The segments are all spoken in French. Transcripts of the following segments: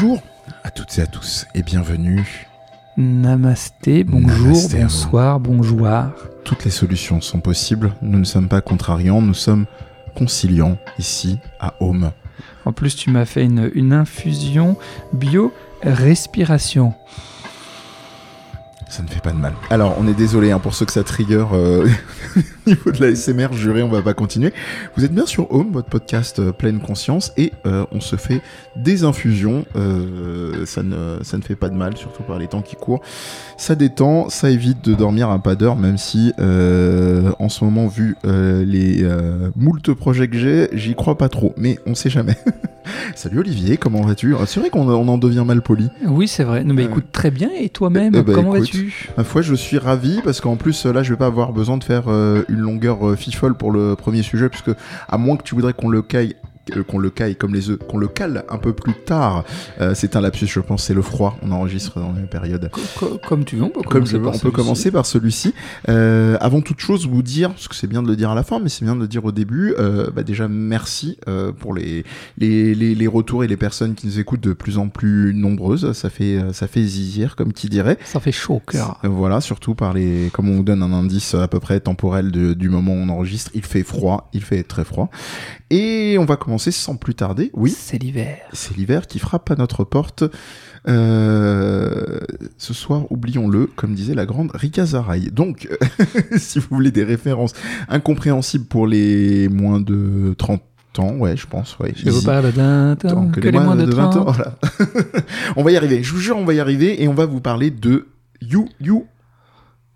Bonjour à toutes et à tous et bienvenue. Namasté, bonjour, Namasté bonsoir, bonjour. Toutes les solutions sont possibles. Nous ne sommes pas contrariants, nous sommes conciliants ici à Home. En plus, tu m'as fait une, une infusion bio-respiration. Ça ne fait pas de mal. Alors, on est désolé hein, pour ceux que ça trigger euh, niveau de la SMR, juré, on va pas continuer. Vous êtes bien sur Home, votre podcast euh, pleine conscience, et euh, on se fait des infusions. Euh, ça, ne, ça ne fait pas de mal, surtout par les temps qui courent. Ça détend, ça évite de dormir à pas d'heure, même si en ce moment, vu les moult projets que j'ai, j'y crois pas trop, mais on sait jamais. Salut Olivier, comment vas-tu? Ah, C'est vrai qu'on on en devient mal poli. Oui, c'est vrai. Non, mais Euh, écoute, très bien. Et toi-même, eh, eh ben, comment vas-tu? Ma foi, je suis ravi parce qu'en plus, là, je vais pas avoir besoin de faire euh, une longueur euh, fifole pour le premier sujet, puisque à moins que tu voudrais qu'on le caille. Euh, qu'on le caille comme les œufs, qu'on le cale un peu plus tard. Euh, c'est un lapsus, je pense, c'est le froid. On enregistre dans une période. Co- co- Comme tu veux, on peut Comme commencer je par on peut celui-ci. commencer par celui-ci. Euh, avant toute chose, vous dire, parce que c'est bien de le dire à la fin, mais c'est bien de le dire au début, bah déjà merci pour les, les, les, les retours et les personnes qui nous écoutent de plus en plus nombreuses. Ça fait, ça fait zizir, comme qui dirait. Ça fait chaud au cœur. Voilà, surtout par les, comme on vous donne un indice à peu près temporel de- du moment où on enregistre, il fait froid, il fait très froid. Et on va commencer sans plus tarder. Oui, C'est l'hiver. c'est l'hiver qui frappe à notre porte. Euh, ce soir, oublions-le, comme disait la grande Rika Zaraï. Donc, si vous voulez des références incompréhensibles pour les moins de 30 ans, ouais, je pense, ouais. Je vous parle d'un temps que, les moins de 20 ans, 30. voilà. on va y arriver. Je vous jure, on va y arriver et on va vous parler de You You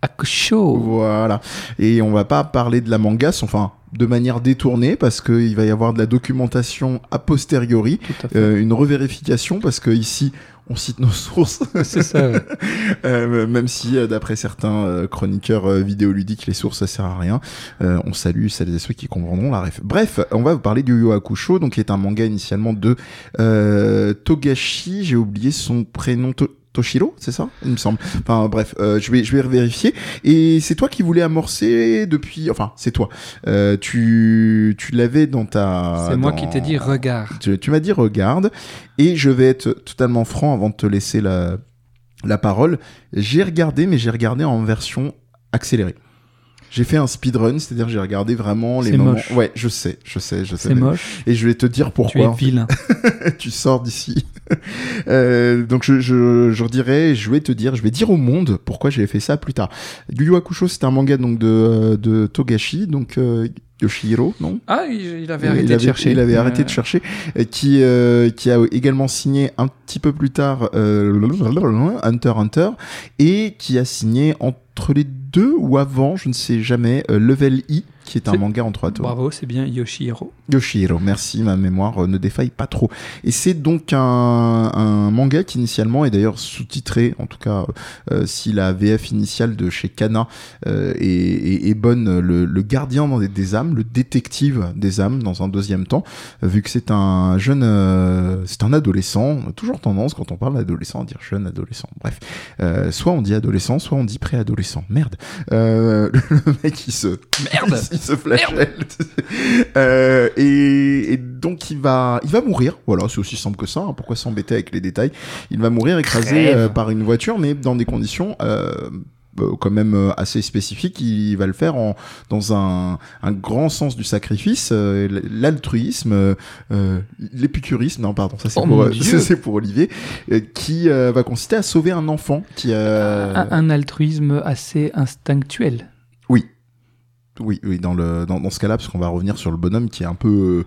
Hakusho. voilà. Et on va pas parler de la mangas, enfin, de manière détournée, parce qu'il va y avoir de la documentation a posteriori, euh, une revérification, parce que ici, on cite nos sources, C'est ça. ouais. Euh, même si, euh, d'après certains euh, chroniqueurs vidéoludiques, les sources, ça sert à rien. Euh, on salue celles et ceux qui comprendront la ref. Bref, on va vous parler du Yu Yu Hakusho, donc qui est un manga initialement de euh, Togashi, j'ai oublié son prénom, To- Toshiro, c'est ça Il me semble. Enfin bref, euh, je vais je vais vérifier. Et c'est toi qui voulais amorcer depuis. Enfin, c'est toi. Euh, tu tu l'avais dans ta. C'est moi qui t'ai dit regarde. tu, tu m'as dit regarde et je vais être totalement franc avant de te laisser la, la parole. J'ai regardé, mais j'ai regardé en version accélérée. J'ai fait un speedrun, c'est-à-dire j'ai regardé vraiment les moments. moche. Ouais, je sais, je sais, je sais. C'est moche. Et je vais te dire Tu es pourquoi. en fait. vilain. tu sors d'ici. Euh, donc je, je, je redirai, je vais te dire, je vais dire au monde pourquoi j'ai fait ça plus tard. Yu Yu Hakusho, c'est un manga donc de, de Togashi, donc euh, Yoshihiro, non? Ah, il, il avait il arrêté avait, de chercher. Il avait arrêté Euh, de chercher. euh, Qui, euh, qui a également signé un petit peu plus tard euh, Hunter Hunter et qui a signé entre les deux ou avant, je ne sais jamais, euh, Level E, qui est un manga en trois tomes. Bravo, c'est bien Yoshihiro. Yoshihiro, merci, ma mémoire euh, ne défaille pas trop. Et c'est donc un, un manga qui initialement est d'ailleurs sous-titré, en tout cas euh, si la VF initiale de chez Kana euh, est, est- est bonne, le, le gardien des, des âmes, le détective des âmes dans un deuxième temps, euh, vu que c'est un jeune, euh, c'est un adolescent, on a toujours tendance quand on parle d'adolescent à dire jeune adolescent, bref, Euh, soit on dit adolescent, soit on dit préadolescent, merde, Euh, le mec il se Merde il se flagelle. Euh, et, et donc il va, il va mourir. Voilà, c'est aussi simple que ça. hein. Pourquoi s'embêter avec les détails? Il va mourir écrasé euh, par une voiture, mais dans des conditions. Euh, quand même assez spécifiques, il va le faire en, dans un, un grand sens du sacrifice, euh, l'altruisme, euh, l'épicurisme, non pardon, ça c'est Oh pour, ça, Olivier, euh, qui va consister à sauver un enfant qui a... un, un altruisme assez instinctuel. Oui, oui, dans le dans, dans ce cas-là, parce qu'on va revenir sur le bonhomme qui est un peu,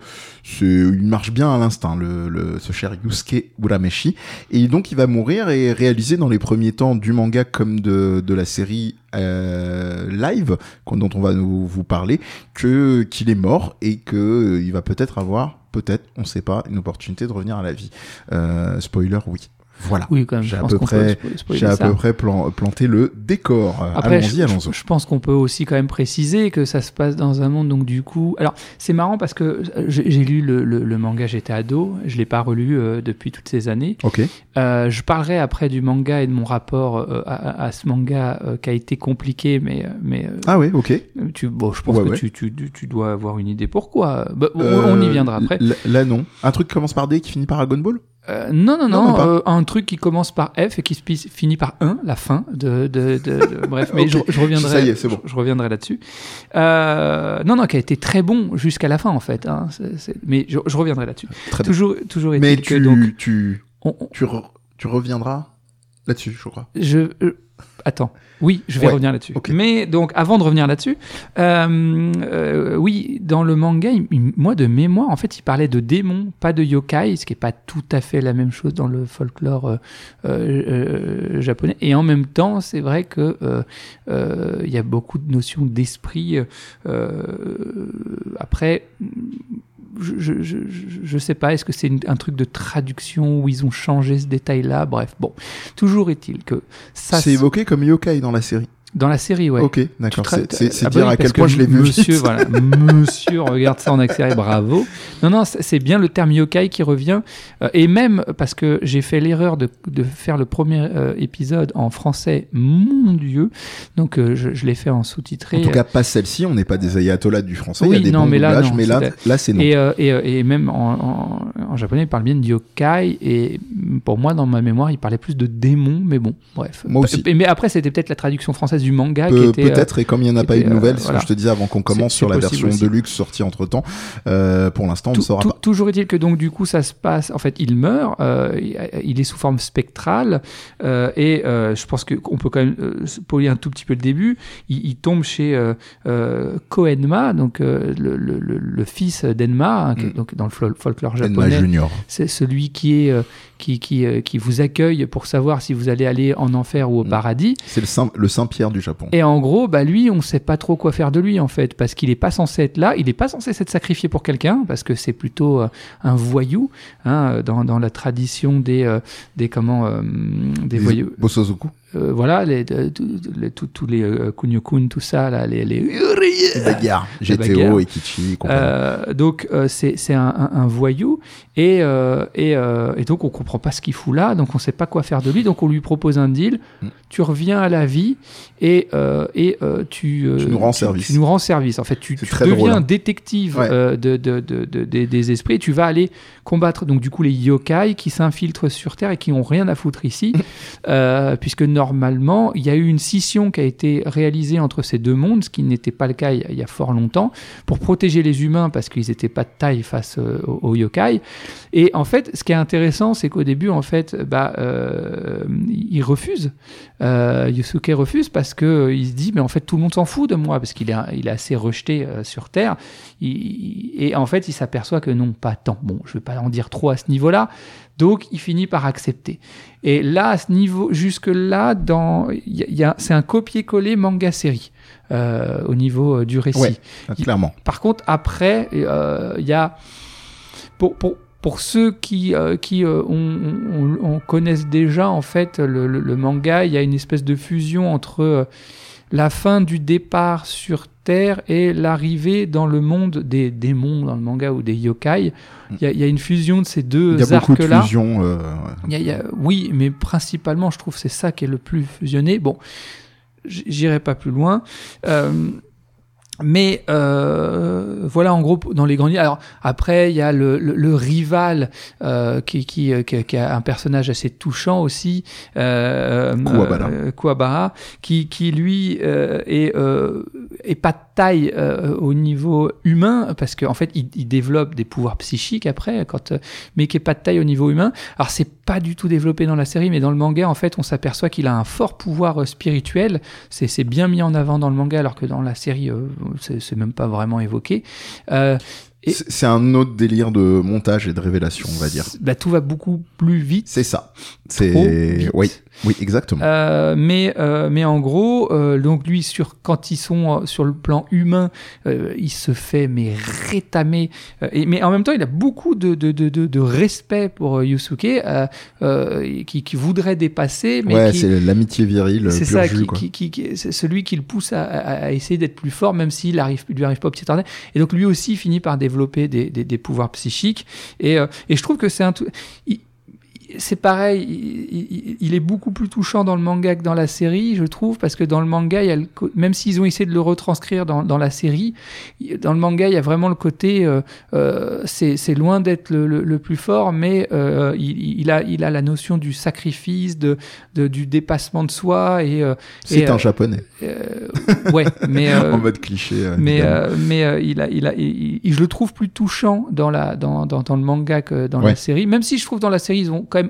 euh, il marche bien à l'instinct, le, le ce cher Yusuke Urameshi, et donc il va mourir et réaliser dans les premiers temps du manga comme de de la série euh, live dont on va nous, vous parler que qu'il est mort et que euh, il va peut-être avoir peut-être, on sait pas, une opportunité de revenir à la vie. Euh, spoiler, oui. Voilà. Oui, quand même. J'ai à peu près- peut spo- spoiler J'ai à ça. peu près plan- planté le décor. Euh, Après, allons-y, je, allons-y. je- pense qu'on peut aussi quand même préciser que ça se passe dans un monde, donc du coup... Alors, c'est marrant parce que euh, j'ai j'ai lu le, le- le manga, j'étais ado, je l'ai pas relu euh, depuis toutes ces années. Ok. Euh, je parlerai après du manga et de mon rapport euh, à, ce manga qui a été compliqué, mais, mais Ah ouais, ok. tu, bon, je pense Ouais, que ouais. Tu, tu, tu dois avoir une idée pourquoi. Bah, on- on y viendra après. Là, non. Un truc qui commence par D qui finit par Dragon Ball? Euh, non, non, Non, non, euh, un truc qui commence par F et qui finit par 1, la fin de. de, de- de- bref, mais je, je reviendrai, Ça y est, c'est bon. je, je reviendrai là-dessus. Euh, non, non, qui a été très bon jusqu'à la fin, en fait. hein, mais je, je reviendrai là-dessus. Bien. Toujours, toujours Mais est-il tu, que donc. tu, on- on- tu, re- tu reviendras là-dessus, je crois. je. euh, attends. Oui, je vais Ouais, revenir là-dessus. Mais donc, avant de revenir là-dessus, euh, euh, oui, dans le manga, il- moi de mémoire, en fait, il parlait de démons, pas de yokai, ce qui est pas tout à fait la même chose dans le folklore euh, japonais. Et en même temps, c'est vrai que il y a beaucoup de notions d'esprit. après. Je, je, sais pas, est-ce que c'est un truc de traduction où ils ont changé ce détail-là? Bref, bon. Toujours est-il que ça, C'est évoqué comme yokai dans la série. Dans la série, ouais. Ok, d'accord. C'est- Ah bah dire oui, à quel point que je l'ai vu Monsieur, vite. voilà, monsieur, regarde ça en accéléré, bravo. Non, non, c'est bien le terme yokai qui revient. Euh, et même parce que j'ai fait l'erreur de, de faire le premier euh, épisode en français, mon Dieu. Donc euh, je, je l'ai fait en sous-titré. En tout cas, pas celle-ci. On n'est pas des ayatollahs du français. Il y Oui, a des non, bons mais là, non, mais là, là, c'est non. Et, et, et même en, en, en japonais, il parle bien de yokai. Et pour moi, dans ma mémoire, il parlait plus de démons. Mais bon, bref. Moi aussi. Mais après, c'était peut-être la traduction française du manga euh, Peut-être, et comme il n'y en a pas eu de euh, nouvelles, ce voilà. que je te disais avant qu'on commence sur la version aussi. Deluxe sortie entre temps, pour l'instant, on ne saura pas. Toujours est-il que donc du coup ça se passe, en fait il meurt, euh, il- est sous forme spectrale euh, et euh, je pense qu'on peut quand même euh, spoiler un tout petit peu le début. Il, il tombe chez euh, euh, Koenma, donc euh, le, le- le- le fils d'Enma, hein, Mm. donc dans le fol- folklore Enma japonais. Junior. C'est celui qui est euh, qui, qui, euh, qui vous accueille pour savoir si vous allez aller en enfer ou au Mm. paradis. C'est le Saint- du Japon. Et en gros, bah lui, on sait pas trop quoi faire de lui en fait, parce qu'il est pas censé être là, il est pas censé s'être sacrifié pour quelqu'un, parce que c'est plutôt euh, un voyou hein, dans, dans la tradition des euh, des comment euh, des voyous. Bosozoku. Euh, voilà, les, tous- les euh, kunio-kun, tout ça là, les, les Les bagarres. GTO, bagarres. Ekichi, euh, donc euh, c'est un, un- un voyou et, euh, et, et donc on comprend pas ce qu'il fout là, donc on sait pas quoi faire de lui, donc on lui propose un deal. Mm. Tu reviens à la vie et, et tu, Tu nous rends service. Tu nous rends service. En fait, tu, deviens drôle, hein. détective Ouais. de, de- de- de- des- esprits. et Tu vas aller combattre donc du coup les yokai qui s'infiltrent sur Terre et qui ont rien à foutre ici, puisque normalement il y a eu une scission qui a été réalisée entre ces deux mondes, ce qui n'était pas le cas il y a, fort longtemps, pour protéger les humains parce qu'ils n'étaient pas de taille face euh, aux, yokai. Et en fait, ce qui est intéressant, c'est qu'au début, en fait, bah, euh, il refuse. Euh, Yusuke refuse parce que il se dit, mais en fait, tout le monde s'en fout de moi parce qu'il est, assez rejeté sur Terre. Et en fait, il s'aperçoit que non, pas tant. Bon, je vais pas en dire trop à ce niveau-là. Donc, il finit par accepter. Et là, à ce niveau, jusque là, dans, y a- y a- c'est un copier-coller manga-série euh, au niveau euh, du récit. Ouais. Ah, Clairement. Par contre, après, euh, il y a pour, pour, pour ceux qui, euh, qui euh, on, on- on connaissent déjà en fait le, le- le manga, il y a une espèce de fusion entre euh, la fin du départ sur Terre et l'arrivée dans le monde des démons dans le manga ou des yokai. Il y a, il y a une fusion de ces Il deux y a beaucoup de arcs-là. fusions. euh, ouais. Il il oui, mais principalement, je trouve que c'est ça qui est le plus fusionné. Bon, j'irai pas plus loin. Euh, mais euh, voilà, en gros, dans les grandes lignes. Alors après, il y a le, le, le rival euh, qui, qui, euh, qui, a un personnage assez touchant aussi, euh, Kuwabara. euh, Kuwabara, qui, qui lui euh, est, euh, est pas de taille euh, au niveau humain parce qu'en fait, il, il développe des pouvoirs psychiques après, quand, euh, mais qui est pas de taille au niveau humain. Alors c'est pas du tout développé dans la série, mais dans le manga, en fait, on s'aperçoit qu'il a un fort pouvoir euh, spirituel. C'est c'est bien mis en avant dans le manga, alors que dans la série, euh, c'est même pas vraiment évoqué. Euh, C'est un autre délire de montage et de révélation, on va dire. bah, tout va beaucoup plus vite. C'est ça. C'est oui, oui, exactement. Euh, mais, euh, mais en gros, euh, donc lui, sur, quand ils sont sur le plan humain, il se fait mais rétamer. Et, mais en même temps, il a beaucoup de, de, de, respect pour Yusuke, qui, qui voudrait dépasser, mais ouais, c'est l'amitié virile c'est ça, jus, qui, quoi. qui, qui- qui- c'est celui qui le pousse à, à- à essayer d'être plus fort, même s'il arrive, lui arrive pas au petit jardin. Et donc lui aussi finit par développer des, des, des pouvoirs psychiques. Et, et je trouve que c'est un tout. il- c'est pareil, il, il- il est beaucoup plus touchant dans le manga que dans la série, je trouve, parce que dans le manga, il y a le même s'ils ont essayé de le retranscrire dans, dans la série, dans le manga, il y a vraiment le côté, euh, euh, c'est c'est loin d'être le, le- le plus fort, mais euh, il, il a, il a la notion du sacrifice, de, de- du dépassement de soi, et, euh, C'est un japonais, ouais, mais en mode cliché. mais mais il a il a je le trouve plus touchant dans la dans, dans, dans le manga que dans Ouais. la série même si je trouve dans la série ils ont quand même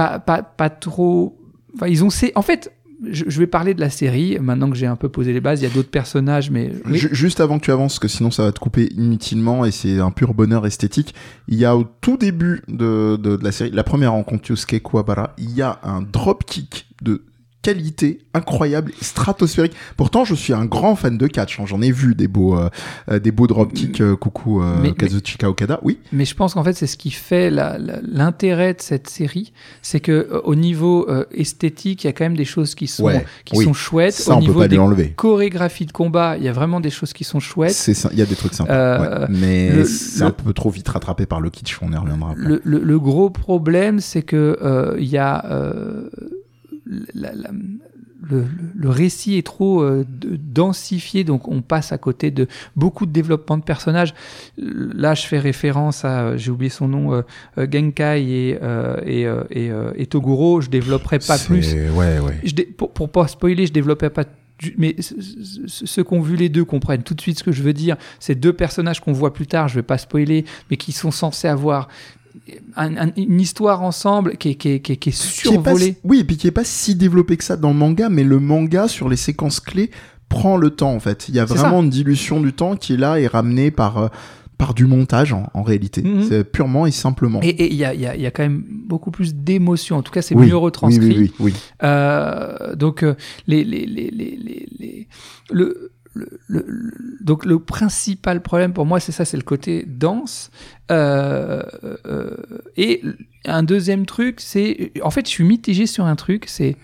pas pas pas trop enfin ils ont c'est en fait je, vais parler de la série maintenant que j'ai un peu posé les bases il y a d'autres personnages mais oui. Juste avant que tu avances, parce que sinon ça va te couper inutilement et c'est un pur bonheur esthétique. Il y a au tout début de, de, de la série, la première rencontre Yusuke Kuwabara, il y a un dropkick de qualité incroyable, stratosphérique. Pourtant, je suis un grand fan de catch. hein. J'en ai vu des beaux, euh, euh, des beaux dropkicks. euh, coucou euh, Mais- Kazuchika Okada. Oui. mais je pense qu'en fait c'est ce qui fait l'intérêt de cette série c'est que au niveau esthétique il y a quand même des choses qui sont Ouais, qui oui. sont chouettes Ça, au on peut niveau pas lui des chorégraphies de combat il y a vraiment des choses qui sont chouettes C'est ça. Il y a des trucs sympas. Ouais. Mais c'est un peu trop vite rattrapé par le kitsch. On y reviendra. Le, le- le gros problème, c'est que il y a la- la- le, récit est trop euh, de- densifié, donc on passe à côté de beaucoup de développement de personnages. Là, je fais référence à, euh, j'ai oublié son nom, euh, Genkai et, euh, et, et, et Toguro. Je développerai pas plus. Ouais, ouais. Je dé- pour, pour pas spoiler, je développais pas. Mais ce- ce- ceux qui ont vu les deux comprennent tout de suite ce que je veux dire. C'est deux personnages qu'on voit plus tard, je vais pas spoiler, mais qui sont censés avoir un- un- une histoire ensemble qui est, qui est- qui est- qui est qui est pas survolée. oui, et puis qui est pas si développé que ça dans le manga, mais le manga sur les séquences clés prend le temps en fait. Il y a vraiment une dilution du temps qui est là et ramenée par euh, par du montage en, en réalité. Mhm. Purement et simplement. Et il y a, y a- y a quand même beaucoup plus d'émotion. En tout cas, c'est Oui, mieux retranscrit. Oui, oui, oui, oui. Euh, donc euh, les, les, les, les, les, les- le, le, le- le- donc le principal problème pour moi c'est ça c'est le côté dense Euh, euh, et un deuxième truc c'est en fait je suis mitigé sur un truc c'est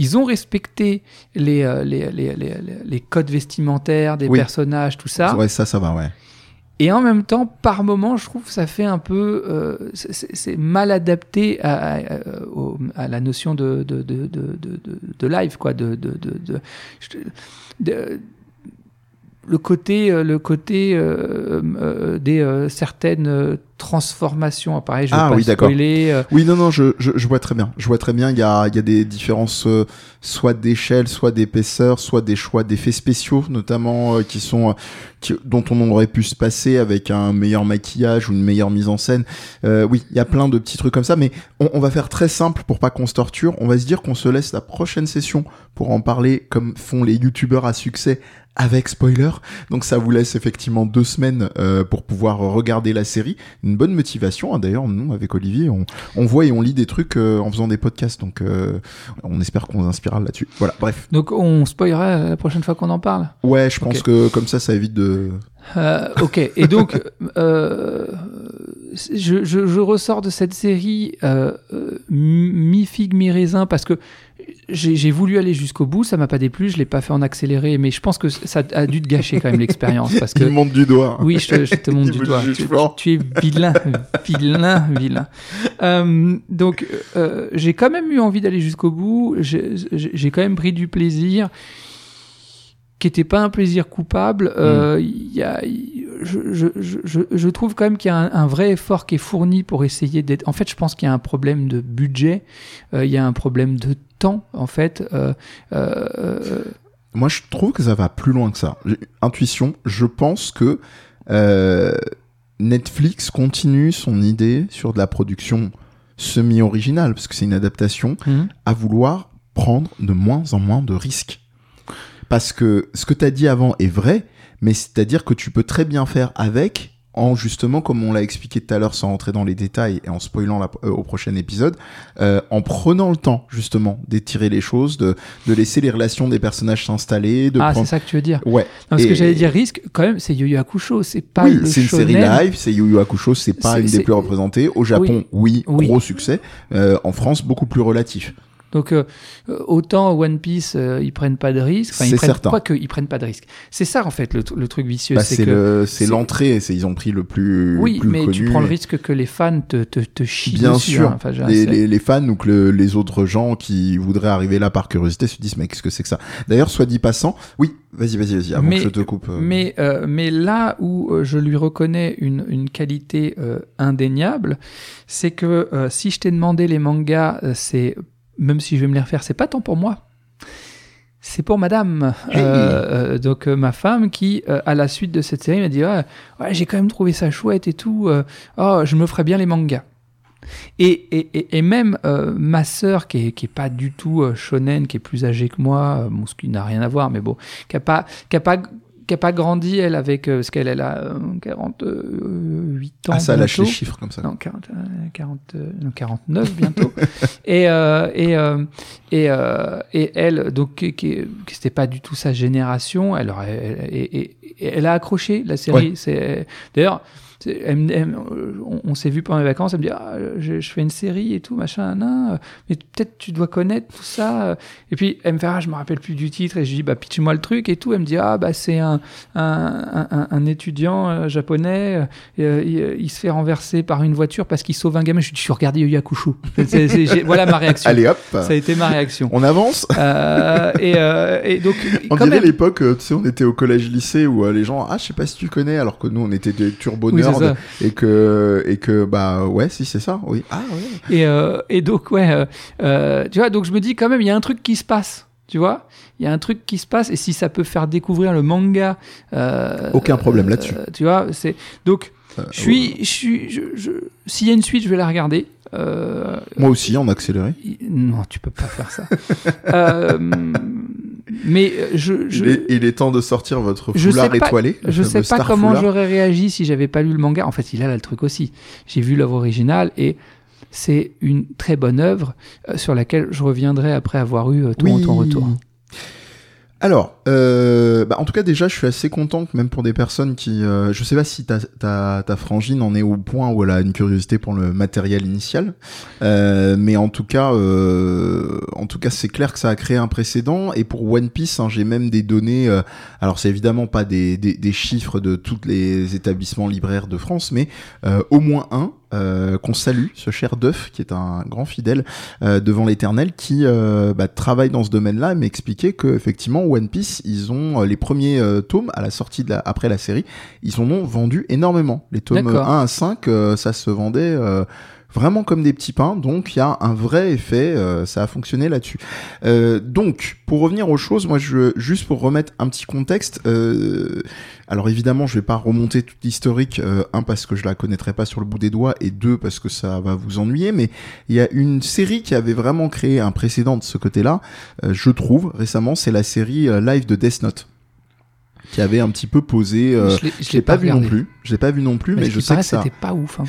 ils ont respecté les, euh, les, les, les, codes vestimentaires des Oui. personnages tout ça Ouais, ça, ça va, ouais. et en même temps, par moment, je trouve que ça fait un peu, euh, c'est- mal adapté à, à- à- au- à la notion de, de, de, de, de, de- de live, quoi, de, de, de, de- je- de- le côté, euh, le côté euh, euh, des euh, certaines euh, transformations. Pareil, je vais Ah pas oui, d'accord. spoiler. euh, Oui, non, non, je, je, je vois très bien. Je vois très bien. Il y a, il y a des différences, euh, soit d'échelle, soit d'épaisseur, soit des choix d'effets spéciaux, notamment euh, qui sont, euh, qui- dont on aurait pu se passer avec un meilleur maquillage ou une meilleure mise en scène. Euh, oui, il y a plein de petits trucs comme ça, mais on, on va faire très simple pour pas qu'on se torture. On va se dire qu'on se laisse la prochaine session pour en parler, comme font les youtubeurs à succès avec spoiler. Donc ça vous laisse effectivement deux semaines euh, pour pouvoir regarder la série. Une bonne motivation. hein. D'ailleurs, nous avec Olivier, on, on voit et on lit des trucs euh, en faisant des podcasts. Donc euh, on espère qu'on vous inspirera là-dessus. Voilà. Bref. Donc, on spoilera la prochaine fois qu'on en parle? Ouais, je pense que comme ça, ça évite de. Euh, ok, et donc, euh, je, je, je ressors de cette série euh, euh, mi-figue, mi-raisin, parce que j'ai voulu aller jusqu'au bout, ça m'a pas déplu, je l'ai pas fait en accéléré, mais je pense que ça a dû te gâcher quand même l'expérience, parce que... Il monte du doigt. Oui, je te, je te montre Il du doigt. Tu, es vilain, vilain, vilain. Euh, donc, euh, j'ai quand même eu envie d'aller jusqu'au bout. J'ai quand même pris du plaisir, qui n'était pas un plaisir coupable. Euh, il y a, je, je, je, je- je trouve quand même qu'il y a un, un vrai effort qui est fourni pour essayer d'être. En fait, je pense qu'il y a un problème de budget. Euh, il y a un problème de temps, en fait. Euh, euh, euh, Moi, je trouve que ça va plus loin que ça. Intuition, je pense que euh, Netflix continue son idée sur de la production semi-originale, parce que c'est une adaptation, hum. à vouloir prendre de moins en moins de risques. Parce que ce que tu as dit avant est vrai, mais c'est-à-dire que tu peux très bien faire avec, en justement, comme on l'a expliqué tout à l'heure sans rentrer dans les détails et en spoilant la- euh, au prochain épisode, euh, en prenant le temps justement d'étirer les choses, de, de laisser les relations des personnages s'installer, de Ah, c'est ça que tu veux dire. Ouais, Non, parce Et- que j'allais dire risque, quand même, c'est Yu Yu Hakusho, c'est pas oui, c'est une série live, c'est Yu Yu Hakusho, c'est pas une des plus représentées. Au Japon, oui, Oui. gros succès. Euh, en France, beaucoup plus relatif. Donc euh, autant One Piece, euh, ils prennent pas de risques. Enfin, ils prennent certain. pas que ils prennent pas de risques. C'est ça en fait le, le truc vicieux. Bah, c'est l'entrée, c'est ils ont pris le plus, oui, plus mais tu prends le risque que les fans te te, te chient Bien dessus. sûr, hein. Enfin, les, les, les fans ou que le- les autres gens qui voudraient arriver là par curiosité se disent mais qu'est-ce que c'est que ça? D'ailleurs, soit dit passant, oui, vas-y, vas-y, vas-y, avant Mais- que je te coupe. euh. Mais, euh, mais là où euh, je lui reconnais une, une qualité euh, indéniable, c'est que euh, si je t'ai demandé les mangas, c'est même si je vais me les refaire, c'est pas tant pour moi. C'est pour madame, Hey. Euh, euh, donc euh, ma femme qui, à la suite de cette série, m'a dit ouais, ouais, j'ai quand même trouvé ça chouette et tout. oh, je me ferais bien les mangas. Et, et, et, et même euh, ma sœur, qui est, qui est pas du tout euh, shonen, qui est plus âgée que moi, euh, bon, ce qui n'a rien à voir, mais bon, qui a pas, qui a pas, qui a pas grandi elle avec, euh, parce qu'elle elle a euh, 48 ans. ah, ça lâche les bientôt. chiffres comme ça. Non, 40, euh, 40, euh, non, 49 bientôt. et, euh, et, euh, et, euh, et elle, donc, qui, c'était pas du tout sa génération, elle, aurait, elle, et elle a accroché la série. C'est D'ailleurs, elle me- elle- on, on s'est vu pendant les vacances, elle me dit ah, je, je fais une série et tout, machin, nan, mais peut-être tu dois connaître tout ça. Et puis elle me fait ah, je me rappelle plus du titre, et je dis bah pitch-moi le truc et tout. Elle me dit ah, bah c'est un, un, un, un étudiant euh, japonais, euh, il, il se fait renverser par une voiture parce qu'il sauve un gamin. Je dis, je suis regardé j'ai- voilà ma réaction. Allez hop, Ça a été ma réaction. on avance. Euh, et, euh, et donc, On dirait même, l'époque, euh, tu sais, on était au collège-lycée où euh, les gens, ah, je sais pas si tu connais, alors que nous, on était des turbo Oui, et que, et que, bah, ouais, si, c'est ça, oui. Ah, ouais. Et, euh, et donc, ouais, euh, euh, tu vois, donc je me dis quand même, il y a un truc qui se passe. Tu vois, il y a un truc qui se passe, et si ça peut faire découvrir le manga, euh, Aucun problème là-dessus. tu vois, c'est donc je suis, je suis, je, je- s'il y a une suite, je vais la regarder. Moi aussi, en accéléré. non, tu peux pas faire ça. Euh, mais je, je, Il, est, il est temps de sortir votre Je foulard sais pas- étoilé. Je sais pas comment j'aurais réagi si j'avais pas lu le manga. En fait, il a là le truc aussi. J'ai vu l'œuvre originale et c'est une très bonne œuvre euh, sur laquelle je reviendrai après avoir eu euh, ton, Oui. ton retour. Alors, euh, bah, en tout cas, déjà, je suis assez content que même pour des personnes qui, euh, je sais pas si ta, ta, ta frangine en est au point où elle a une curiosité pour le matériel initial, euh, mais en tout cas, euh, en tout cas, c'est clair que ça a créé un précédent. Et pour One Piece, hein, j'ai même des données. euh, alors, c'est évidemment pas des, des, des chiffres de tous les établissements libraires de France, mais euh, au moins un. Euh, qu'on salue, ce cher Duff, qui est un grand fidèle euh, devant l'éternel, qui euh, bah, travaille dans ce domaine-là, et m'expliquait que effectivement One Piece, ils ont euh, les premiers tomes à la sortie de la, après la série, ils en ont vendu énormément. Les tomes D'accord. 1 à 5, euh, ça se vendait euh, vraiment comme des petits pains, donc il y a un vrai effet, euh, ça a fonctionné là-dessus. Euh, donc, pour revenir aux choses, moi, je, juste pour remettre un petit contexte, euh, alors évidemment, je vais pas remonter toute l'historique, euh, un parce que je la connaîtrai pas sur le bout des doigts, et deux parce que ça va vous ennuyer, mais il y a une série qui avait vraiment créé un précédent de ce côté-là, euh, je trouve, récemment, c'est la série euh, live de Death Note qui avait un petit peu posé. euh, je l'ai- pas, vu non plus. Je l'ai pas vu non plus, mais, Mais, je sais que ça. c'était pas ouf. hein.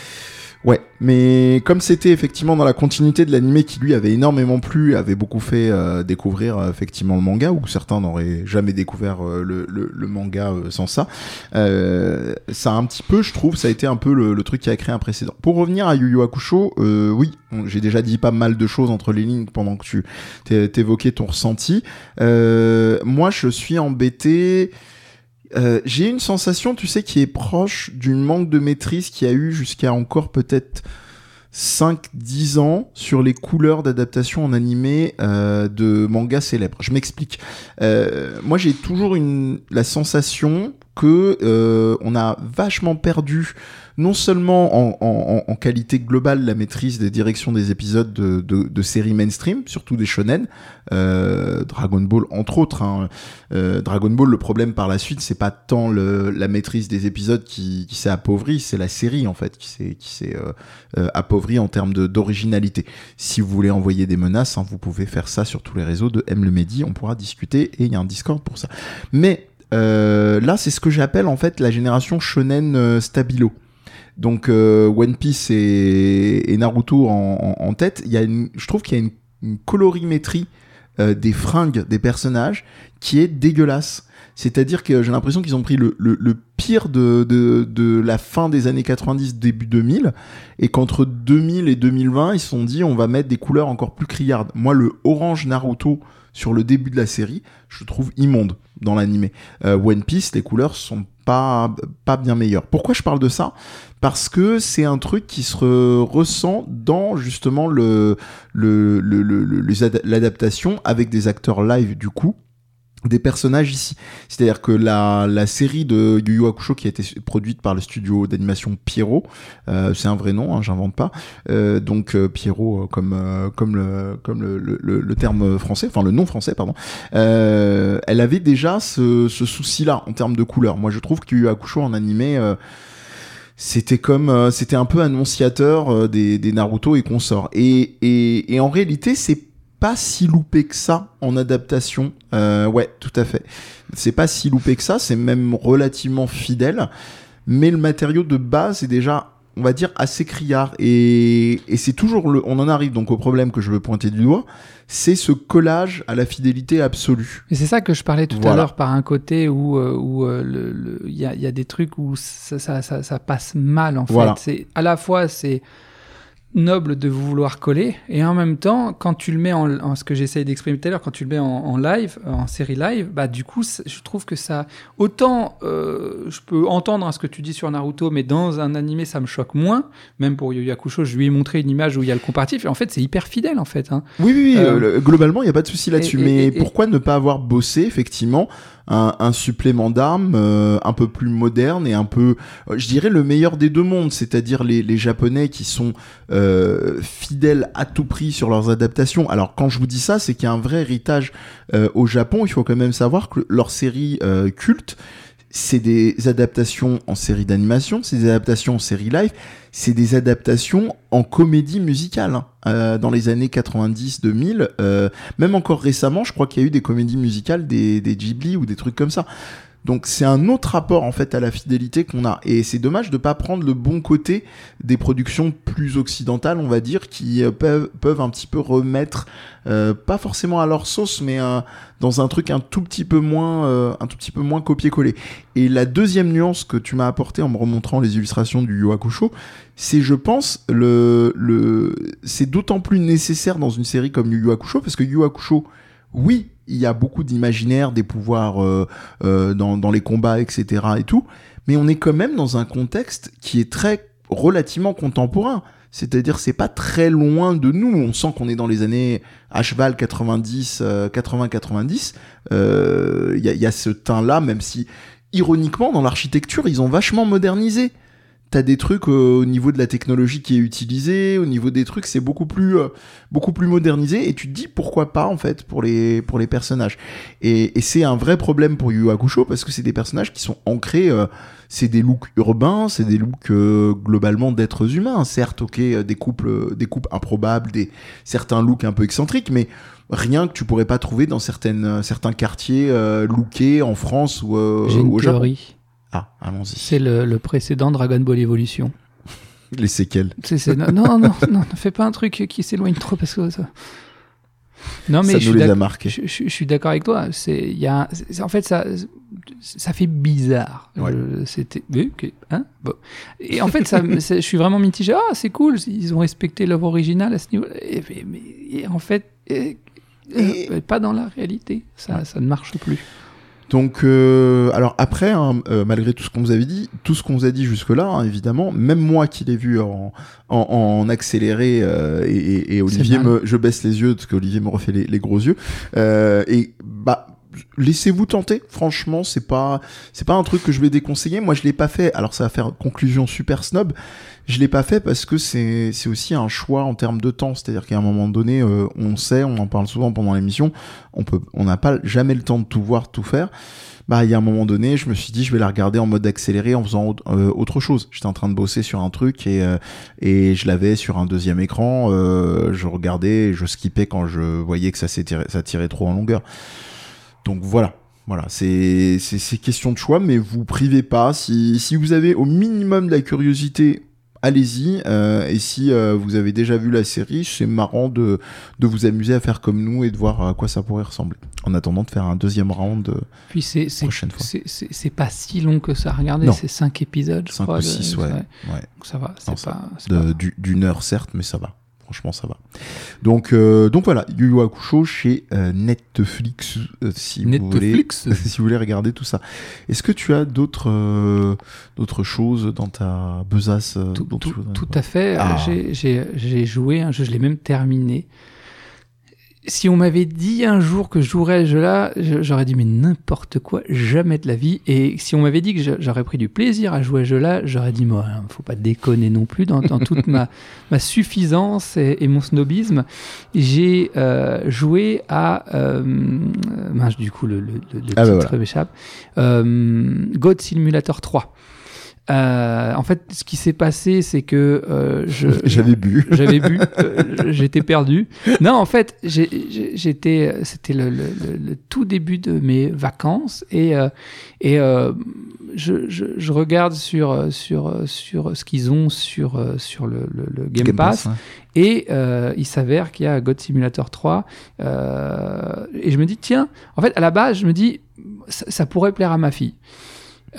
Ouais, mais comme c'était effectivement dans la continuité de l'animé qui lui avait énormément plu, avait beaucoup fait euh, découvrir euh, effectivement le manga, ou certains n'auraient jamais découvert euh, le, le, le manga euh, sans ça, ça a un petit peu, je trouve, ça a été un peu le, le truc qui a créé un précédent. Pour revenir à Yu Yu Hakusho, oui, j'ai déjà dit pas mal de choses entre les lignes pendant que tu t'é- t'évoquais ton ressenti. Moi, je suis embêté. Euh, j'ai une sensation, tu sais, qui est proche du manque de maîtrise qu'il y a eu jusqu'à encore peut-être 5-10 ans sur les couleurs d'adaptation en animé euh, de mangas célèbres. Je m'explique. Euh, moi, j'ai toujours une, la sensation que on a vachement perdu non seulement en, en, en qualité globale la maîtrise des directions des épisodes de, de, de séries mainstream, surtout des shonen, euh, Dragon Ball entre autres. Hein. Euh, Dragon Ball, le problème par la suite, c'est pas tant le, la maîtrise des épisodes qui, qui s'est appauvrie, c'est la série en fait qui s'est qui s'est euh, euh, appauvrie en termes d'originalité. Si vous voulez envoyer des menaces, hein, vous pouvez faire ça sur tous les réseaux de M le Medi, on pourra discuter et il y a un Discord pour ça. Mais euh, là, c'est ce que j'appelle en fait la génération shonen euh, stabilo. Donc euh, One Piece et, Naruto en, tête, il y a une, je trouve qu'il y a une, colorimétrie euh, des fringues des personnages qui est dégueulasse. C'est-à-dire que j'ai l'impression qu'ils ont pris le, pire de, la fin des années 90, début 2000, et qu'entre 2000 et 2020, ils se sont dit on va mettre des couleurs encore plus criardes. Moi, le orange Naruto sur le début de la série, je trouve immonde dans l'animé. Euh, One Piece, les couleurs sont pas, bien meilleures. Pourquoi je parle de ça? Parce que c'est un truc qui se ressent dans justement l'adaptation avec des acteurs live du coup des personnages ici. C'est-à-dire que la, la série de Yu Yu Hakusho qui a été produite par le studio d'animation Pierrot, euh, c'est un vrai nom, hein, j'invente pas. Euh, donc euh, Pierrot comme comme le comme le, le, le, terme français, enfin le nom français pardon. elle avait déjà ce, ce souci-là en termes de couleur. Moi je trouve que Yu Yu Hakusho en animé c'était comme c'était un peu annonciateur des, des Naruto et consorts et, et, et en réalité c'est pas si loupé que ça en adaptation. Euh, ouais, tout à fait. C'est pas si loupé que ça, c'est même relativement fidèle. Mais le matériau de base est déjà, on va dire, assez criard. Et, et c'est toujours le. On en arrive donc au problème que je veux pointer du doigt. C'est ce collage à la fidélité absolue. Et c'est ça que je parlais tout à l'heure par un côté où il euh, où, euh, le, y, a, y, a, des trucs où ça, ça, ça, ça passe mal en fait. C'est à la fois c'est noble de vouloir coller. Et en même temps quand tu le mets en, ce que j'essayais d'exprimer tout à l'heure quand tu le mets en, live en série live bah du coup je trouve que ça autant euh, je peux entendre hein, ce que tu dis sur Naruto mais dans un animé ça me choque moins. Même pour Yu Yakusho je lui ai montré une image où il y a le comparatif et en fait c'est hyper fidèle en fait hein. oui oui, oui euh, globalement il y a pas de souci là-dessus. mais pourquoi ne pas avoir bossé effectivement un, supplément d'armes euh, un peu plus moderne et un peu, euh, je dirais, le meilleur des deux mondes, c'est-à-dire les, les, Japonais qui sont euh, fidèles à tout prix sur leurs adaptations. Alors quand je vous dis ça, c'est qu'il y a un vrai héritage au Japon. Il faut quand même savoir que leurs séries cultes c'est des adaptations en série d'animation, c'est des adaptations en série live, c'est des adaptations en comédie musicale. Hein. Euh, dans les années 90-2000, euh, même encore récemment, je crois qu'il y a eu des comédies musicales des, des Ghibli ou des trucs comme ça. Donc c'est un autre rapport en fait à la fidélité qu'on a et c'est dommage de pas prendre le bon côté des productions plus occidentales on va dire qui euh, peuvent, peuvent un petit peu remettre euh, pas forcément à leur sauce mais euh, dans un truc un tout petit peu moins un tout petit peu moins copier-coller. Et la deuxième nuance que tu m'as apporté en me remontrant les illustrations du Yu Hakusho, c'est je pense le le c'est d'autant plus nécessaire dans une série comme Yu parce que Yu oui, il y a beaucoup d'imaginaire, des pouvoirs euh, euh, dans, dans, les combats, etc. et tout, mais on est quand même dans un contexte qui est très relativement contemporain. C'est-à-dire, c'est pas très loin de nous. On sent qu'on est dans les années à cheval 90, 80-90. Il y, y a ce teint-là, même si, ironiquement, dans l'architecture, ils ont vachement modernisé t'as des trucs euh, au niveau de la technologie qui est utilisée, au niveau des trucs, c'est beaucoup plus euh, beaucoup plus modernisé et tu te dis pourquoi pas en fait pour les pour les personnages. Et, et c'est un vrai problème pour Yu Hakusho parce que c'est des personnages qui sont ancrés euh, c'est des looks urbains, c'est des looks globalement d'êtres humains, certes, OK, des couples des couples improbables, des certains looks un peu excentriques mais rien que tu pourrais pas trouver dans certaines certains quartiers lookés en France ou, au Japon. Ah, allons-y. C'est le, précédent Dragon Ball Evolution. Les séquelles. non, non, non, non, ne fais pas un truc qui s'éloigne trop parce que ça. Non, mais ça je, nous les a marqués. Je, suis d'accord avec toi. C'est, y a, en fait, ça, ça fait bizarre. C'était, hein bon. Et en fait, ça, je suis vraiment mitigé. Ah, c'est cool. Ils ont respecté l'œuvre originale à ce niveau. Et, mais, en fait, pas dans la réalité. Ça, ça ne marche plus. Donc, euh, alors après, hein, euh, malgré tout ce qu'on vous avait dit, tout ce qu'on vous a dit jusque-là, hein, évidemment, même moi qui l'ai vu en, en, en accéléré euh, et, et, Olivier me, je baisse les yeux parce qu'Olivier me refait les, les gros yeux. et bah, laissez-vous tenter. Franchement, c'est pas, c'est pas un truc que je vais déconseiller. Moi, je l'ai pas fait. Alors, ça va faire conclusion super snob. Je l'ai pas fait parce que c'est, c'est aussi un choix en termes de temps. C'est-à-dire qu'à un moment donné, euh, on sait, on en parle souvent pendant l'émission, on peut, on n'a pas jamais le temps de tout voir, tout faire. Bah, il y a un moment donné, je me suis dit, je vais la regarder en mode accéléré en faisant euh, autre chose. J'étais en train de bosser sur un truc et, euh, et je l'avais sur un deuxième écran. je regardais, je skippais quand je voyais que ça s'étirait, ça tirait trop en longueur. Donc voilà. Voilà, c'est c'est question de choix, mais vous privez pas. Si, si vous avez au minimum de la curiosité allez-y. euh, et si euh, vous avez déjà vu la série, c'est marrant de, de vous amuser à faire comme nous et de voir à quoi ça pourrait ressembler. En attendant de faire un deuxième round euh, Puis c'est prochaine fois. c'est- pas si long que ça Non. c'est 5 épisodes, je 5 crois. ou de- 6, ouais. ouais. Donc ça va, c'est pas. pas- du- D'une heure, certes, mais ça va. Franchement, ça va. Donc, euh, donc voilà, Yu Yu Hakusho chez euh, Netflix, euh, si vous voulez. Netflix. si vous voulez regarder tout ça. Est-ce que tu as d'autres d'autres choses dans ta besace Tout, à fait. Ah. J'ai joué un jeu, je l'ai même terminé. Si on m'avait dit un jour que je jouerais à ce jeu-là, je- j'aurais dit mais n'importe quoi, jamais de la vie. Et si on m'avait dit que j'aurais pris du plaisir à jouer à ce jeu-là, j'aurais dit moi, hein, faut pas déconner non plus dans, dans toute ma, ma suffisance et, et mon snobisme. J'ai euh, joué à euh, mince, du coup le, le, le- le Ah bah titre voilà. m'échappe. Euh, God Simulator 3. Euh, en fait, ce qui s'est passé, c'est que euh, J'avais bu. j'avais bu, euh, j'étais perdu. Non, en fait, j'étais, c'était le, le- le- tout début de mes vacances et euh, et euh, je, je, je regarde sur sur sur ce qu'ils ont sur sur le, le, Game, Pass, hein. et euh, il s'avère qu'il y a God Simulator 3 euh, et je me dis tiens, en fait à la base je me dis ça, ça pourrait plaire à ma fille.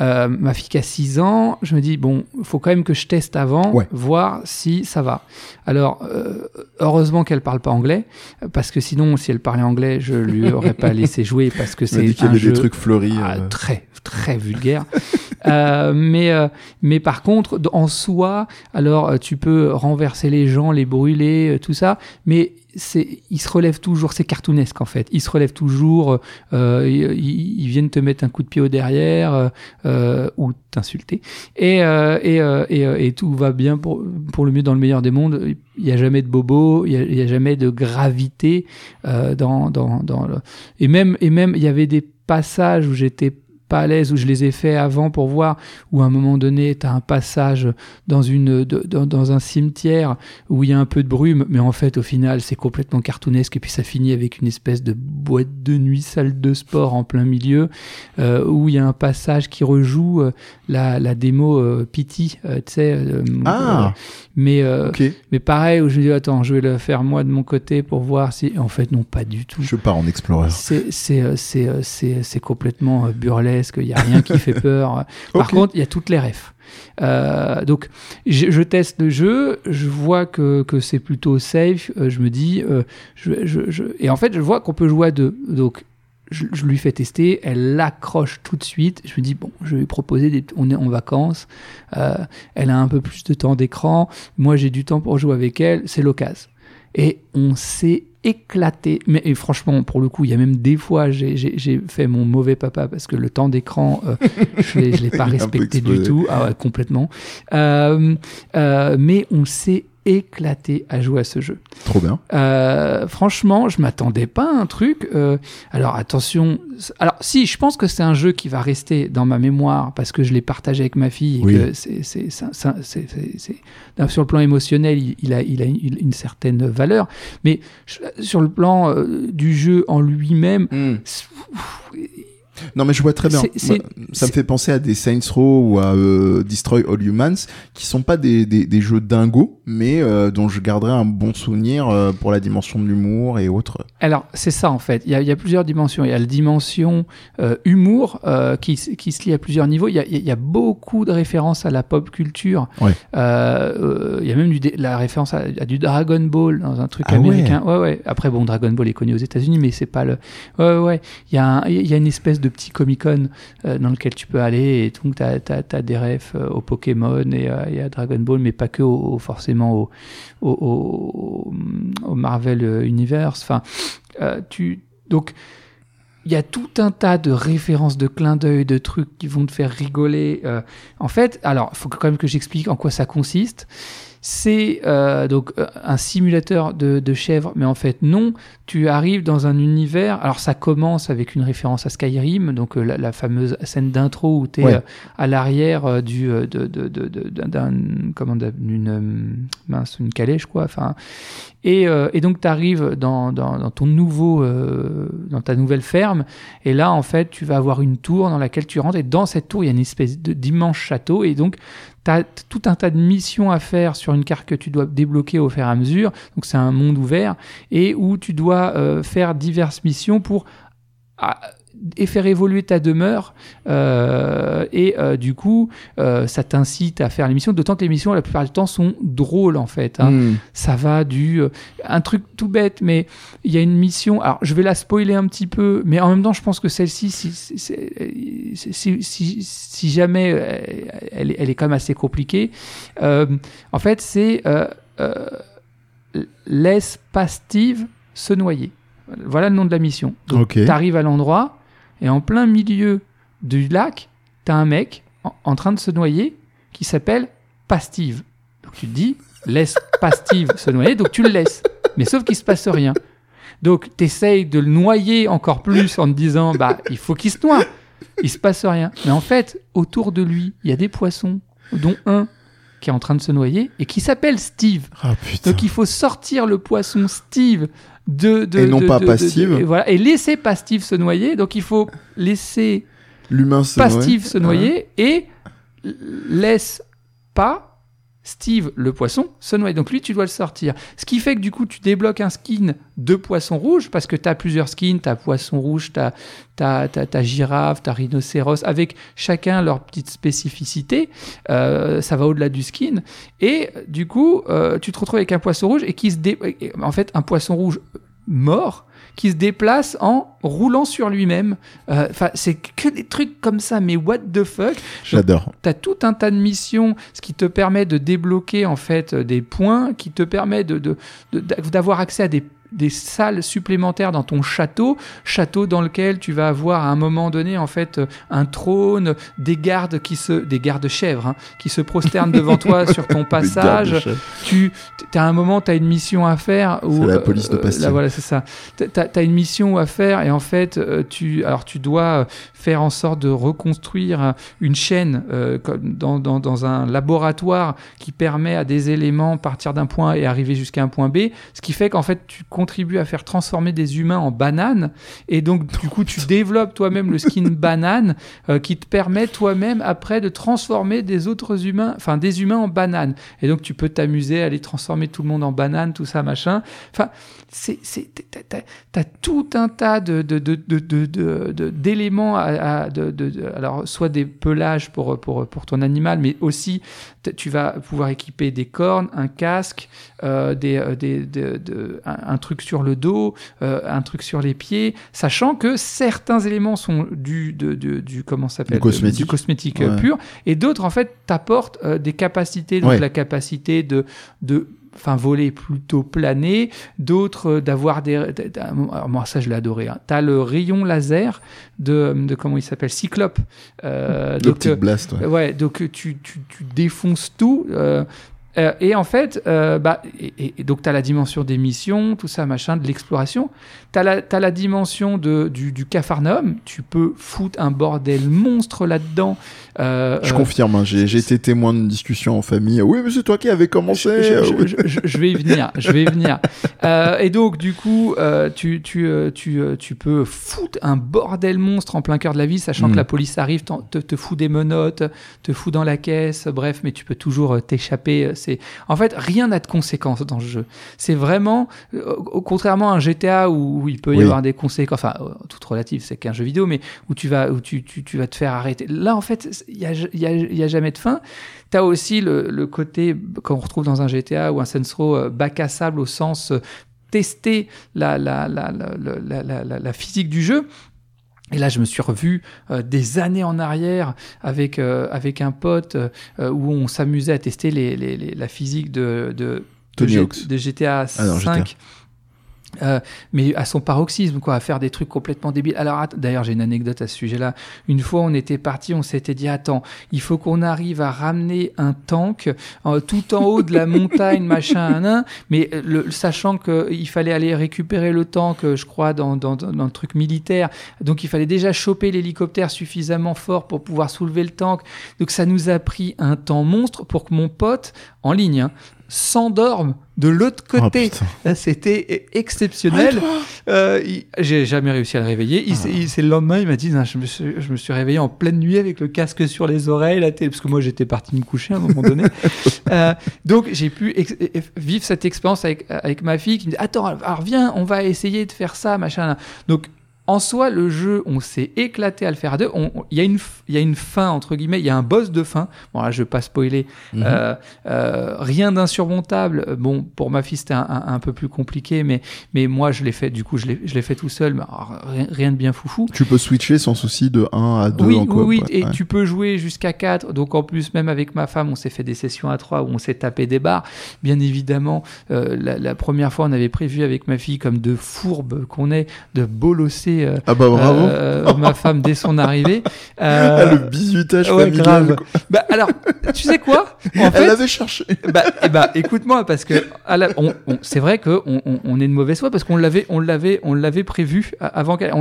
Euh, ma fille qui a 6 ans, je me dis, bon, il faut quand même que je teste avant, Ouais. voir si ça va. Alors, euh, heureusement qu'elle parle pas anglais, parce que sinon, si elle parlait anglais, je lui aurais pas laissé jouer, parce que c'est un jeu des trucs fleuris. ah, euh, très, très vulgaire. Mais, mais par contre, en soi, alors tu peux renverser les gens, les brûler, tout ça, mais c'est, ils se relèvent toujours, c'est cartoonesque en fait. Ils se relèvent toujours, euh, ils, viennent te mettre un coup de pied au derrière euh, euh, ou t'insulter, et, euh, euh, euh, tout va bien pour, le mieux dans le meilleur des mondes. Il n'y a jamais de bobo, il n'y a, jamais de gravité euh, dans le... et même et même il y avait des passages où j'étais pas à l'aise, où je les ai fait avant pour voir, où à un moment donné, tu as un passage dans, une, de- dans, dans un cimetière où il y a un peu de brume, mais en fait, au final, c'est complètement cartoonesque, et puis ça finit avec une espèce de boîte de nuit, salle de sport en plein milieu, euh, où il y a un passage qui rejoue euh, la, la démo euh, Pity, euh, tu sais. Ah. mais, mais pareil, où je me dis, attends, je vais le faire moi de mon côté pour voir si. En fait, non, pas du tout. Je pars en explorer. C'est c'est c'est c'est c'est complètement euh, burlesque. Il y a rien qui fait peur? Par contre, il y a toutes les refs. Euh, donc, je, je teste le jeu, je vois que, que c'est plutôt safe. euh, je me dis, euh, je, je, je- et en fait, je vois qu'on peut jouer à deux. Donc, je, je lui fais tester, elle l'accroche tout de suite. Je me dis, bon, je vais lui proposer, des, on est en vacances, euh, elle a un peu plus de temps d'écran, moi j'ai du temps pour jouer avec elle, c'est l'occasion. Et on s'est éclaté. Mais et franchement, pour le coup, il y a même des fois, j'ai- fait mon mauvais papa parce que le temps d'écran, euh, je je l'ai pas respecté du tout. Ah ouais, complètement. Euh, euh, mais on s'est éclaté à jouer à ce jeu. Trop bien. Euh, franchement, je m'attendais pas à un truc. euh, alors attention. Alors si, je pense que c'est un jeu qui va rester dans ma mémoire parce que je l'ai partagé avec ma fille. Et Oui. que c'est, c'est, c'est- sur le plan émotionnel, il, il a, il a une, une certaine valeur. Mais je- sur le plan euh, du jeu en lui-même, c'est- Non, mais je vois très bien. Ça me fait penser à des Saints Row ou à euh, Destroy All Humans, qui sont pas des, des, des jeux dingos, mais euh, dont je garderai un bon souvenir euh, pour la dimension de l'humour et autres. Alors, c'est ça en fait. Il y, a, il y a plusieurs dimensions. Il y a la dimension humour qui, se lie à plusieurs niveaux. Il y a, il y a beaucoup de références à la pop culture. Ouais. Il y a même du, la référence à, à du Dragon Ball dans un truc Ah américain. Ouais. ouais, Après, bon, Dragon Ball est connu aux États-Unis, mais c'est pas le. Ouais, ouais, ouais. Il y, a un- il y a une espèce de petit Comic-Con euh, dans lequel tu peux aller et donc tu as, des refs euh, au Pokémon et, et à Dragon Ball, mais pas que forcément au, Marvel euh, Universe. Enfin, tu donc il y a tout un tas de références, de clins d'œil, de trucs qui vont te faire rigoler. en fait, alors, il faut quand même que j'explique en quoi ça consiste. C'est euh, donc euh, un simulateur de, de chèvre, mais en fait non. Tu arrives dans un univers. Alors ça commence avec une référence à Skyrim, donc euh, la, la fameuse scène d'intro où tu es Ouais. à l'arrière du de, de, de, de- d'un comment d'un- d'une mince une calèche quoi. Enfin Et, euh, et donc, tu arrives dans, ton nouveau, euh, dans ta nouvelle ferme. Et là, en fait, tu vas avoir une tour dans laquelle tu rentres. Et dans cette tour, il y a une espèce d'immense château. Et donc, tu as tout un tas de missions à faire sur une carte que tu dois débloquer au fur et à mesure. Donc, c'est un monde ouvert. Et où tu dois euh, faire diverses missions pour. ah, et faire évoluer ta demeure euh, et euh, du coup euh, ça t'incite à faire les missions d'autant que les missions la plupart du temps sont drôles en fait hein Hmm. ça va du un truc tout bête mais il y a une mission alors je vais la spoiler un petit peu mais en même temps je pense que celle-ci si, si, jamais elle, est- elle est quand même assez compliquée en fait c'est laisse pas Steve se noyer voilà le nom de la mission donc Ok. t'arrives à l'endroit et en plein milieu du lac t'as un mec en, en train de se noyer qui s'appelle Pastive donc tu te dis laisse pas Steve se noyer, donc tu le laisses. Mais sauf qu'il se passe rien. Donc tu essayes de le noyer encore plus en te disant bah il faut qu'il se noie. Il se passe rien. Mais en fait, autour de lui, il y a des poissons, dont un qui est en train de se noyer et qui s'appelle Steve. Putain. Donc il faut sortir le poisson Steve de, de Et non de- pas de- pas de- de- Steve. et voilà et laisser pas Steve se noyer. Donc il faut laisser L'humain se noyer et laisse pas Steve le poisson se noyer. Donc lui, tu dois le sortir. Ce qui fait que du coup, tu débloques un skin de poisson rouge parce que tu as plusieurs skins. Tu as poisson rouge, tu as, girafe, tu as rhinocéros, avec chacun leur petite spécificité. Euh, ça va au-delà du skin. Et du coup, euh, tu te retrouves avec un poisson rouge et qui se dé... En fait, un poisson rouge mort qui se déplace en roulant sur lui-même. Euh, Enfin, c'est que des trucs comme ça, mais what the fuck? J'adore. tu as tout un tas de missions, ce qui te permet de débloquer en fait euh, des points, qui te permet de- d'avoir accès à des, des salles supplémentaires dans ton château, château dans lequel tu vas avoir à un moment donné en fait euh, un trône, des gardes qui se, des gardes chèvres hein, qui se prosternent devant toi sur ton passage. Tu, as un moment, tu as une mission à faire. Où, la police de euh, Bastille. là, voilà, c'est ça. Tu as, une mission à faire et en fait, euh, tu, alors tu dois faire en sorte de reconstruire une chaîne euh, dans, dans, dans un laboratoire qui permet à des éléments partir d'un point A et arriver jusqu'à un point B, ce qui fait qu'en fait tu contribues à faire transformer des humains en bananes et donc du coup tu développes toi-même le skin banane euh, qui te permet toi-même après de transformer des autres humains, enfin des humains en bananes et donc tu peux t'amuser à aller transformer tout le monde en banane, tout ça machin. Enfin c'est t'as- tout un tas de d'éléments à, à- de, de- de- alors soit des pelages pour pour pour ton animal mais aussi tu vas pouvoir équiper des cornes un casque euh, des, euh, des un, un truc sur le dos euh, un truc sur les pieds sachant que certains éléments sont du de, du comment s'appelle Du cosmétique. du cosmétique euh, Ouais. pur et d'autres en fait t'apportent euh, des capacités donc Ouais. la capacité de de enfin voler plutôt planer d'autres euh, d'avoir des alors moi ça je l'ai adoré hein. t'as le rayon laser de, de comment il s'appelle Cyclope euh, donc, euh, Blast, ouais. ouais donc euh, tu, tu, tu défonces tout euh, euh, et en fait, euh, bah, et, donc tu as la dimension des missions, tout ça, machin, de l'exploration. Tu as, la la dimension de, du, du. Tu peux foutre un bordel monstre là-dedans. Euh, Je confirme, hein, j'ai été témoin d'une discussion en famille. Oui, mais c'est toi qui avais commencé. je, je- oui. je- je- je vais y venir, je vais y venir. Et donc, du coup, tu, tu, tu, tu peux foutre un bordel monstre en plein cœur de la ville, sachant que la police arrive, te, te fout des menottes, te fout dans la caisse, bref, mais tu peux toujours t'échapper. C'est En fait, rien n'a de conséquences dans ce jeu. C'est vraiment, euh, au- contrairement à un GTA où, où il peut y Oui. avoir des conséquences, enfin, euh, tout relatif, c'est qu'un jeu vidéo, mais où tu vas, où tu, tu, tu vas te faire arrêter. Là, en fait, il n'y a, y a, y a jamais de fin. Tu as aussi le, le côté qu'on retrouve dans un GTA ou un Saints Row euh, bac à sable au sens tester la, la, la- la physique du jeu. Et là, je me suis revu euh, des années en arrière avec, euh, avec un pote euh, où on s'amusait à tester les, les, les- la physique de, de, de, Tony G- Hawk's. de GTA Ah non, 5. Euh, mais à son paroxysme, quoi, à faire des trucs complètement débiles. Alors, d'ailleurs, j'ai une anecdote à ce sujet-là. Une fois, on était parti, on s'était dit, attends, il faut qu'on arrive à ramener un tank euh, tout en haut de la montagne, machin, un, mais euh, le, sachant qu'il fallait aller récupérer le tank, je crois, dans, dans, dans, dans le truc militaire. Donc, il fallait déjà choper l'hélicoptère suffisamment fort pour pouvoir soulever le tank. Donc, ça nous a pris un temps monstre pour que mon pote, en ligne, hein, s'endorme de l'autre Oh, côté. Là, C'était exceptionnel. Euh, il- J'ai jamais réussi à le réveiller. Il, s'est- il- C'est le lendemain, il m'a dit je, me suis, je me suis réveillé en pleine nuit avec le casque sur les oreilles, la télé, parce que moi j'étais parti me coucher à un moment donné. Euh, donc j'ai pu ex- e- vivre cette expérience avec, avec ma fille qui me dit Attends, alors viens, on va essayer de faire ça, machin. Donc en soi, le jeu, on s'est éclaté à le faire à deux. Il y, a une f- il y a une fin, entre guillemets, il y a un boss de fin. Bon, là, je ne vais pas spoiler. Mhm. Euh, euh, rien d'insurmontable. Bon, pour ma fille, c'était un, un- un peu plus compliqué, mais, mais moi, je l'ai fait, du coup, je l'ai fait tout seul. Mais alors, rien, rien de bien foufou. Tu peux switcher sans souci de 1 à 2 Oui, en oui, oui, ouais. et Ouais. tu peux jouer jusqu'à 4. Donc en plus, même avec ma femme, on s'est fait des sessions à 3 où on s'est tapé des barres. Bien évidemment, euh, la, la première fois, on avait prévu avec ma fille, comme de fourbe qu'on est, de bolosser euh, Ah bah bravo. euh, ma femme dès son arrivée. Ah, le bisutage ouais, familial. bah, alors, tu sais quoi? En Elle fait, l'avait cherché. bah, eh bah, écoute-moi, parce que c'est vrai que on, on- on est de mauvaise foi parce qu'on l'avait, on l'avait, on l'avait prévu a- avant qu'elle.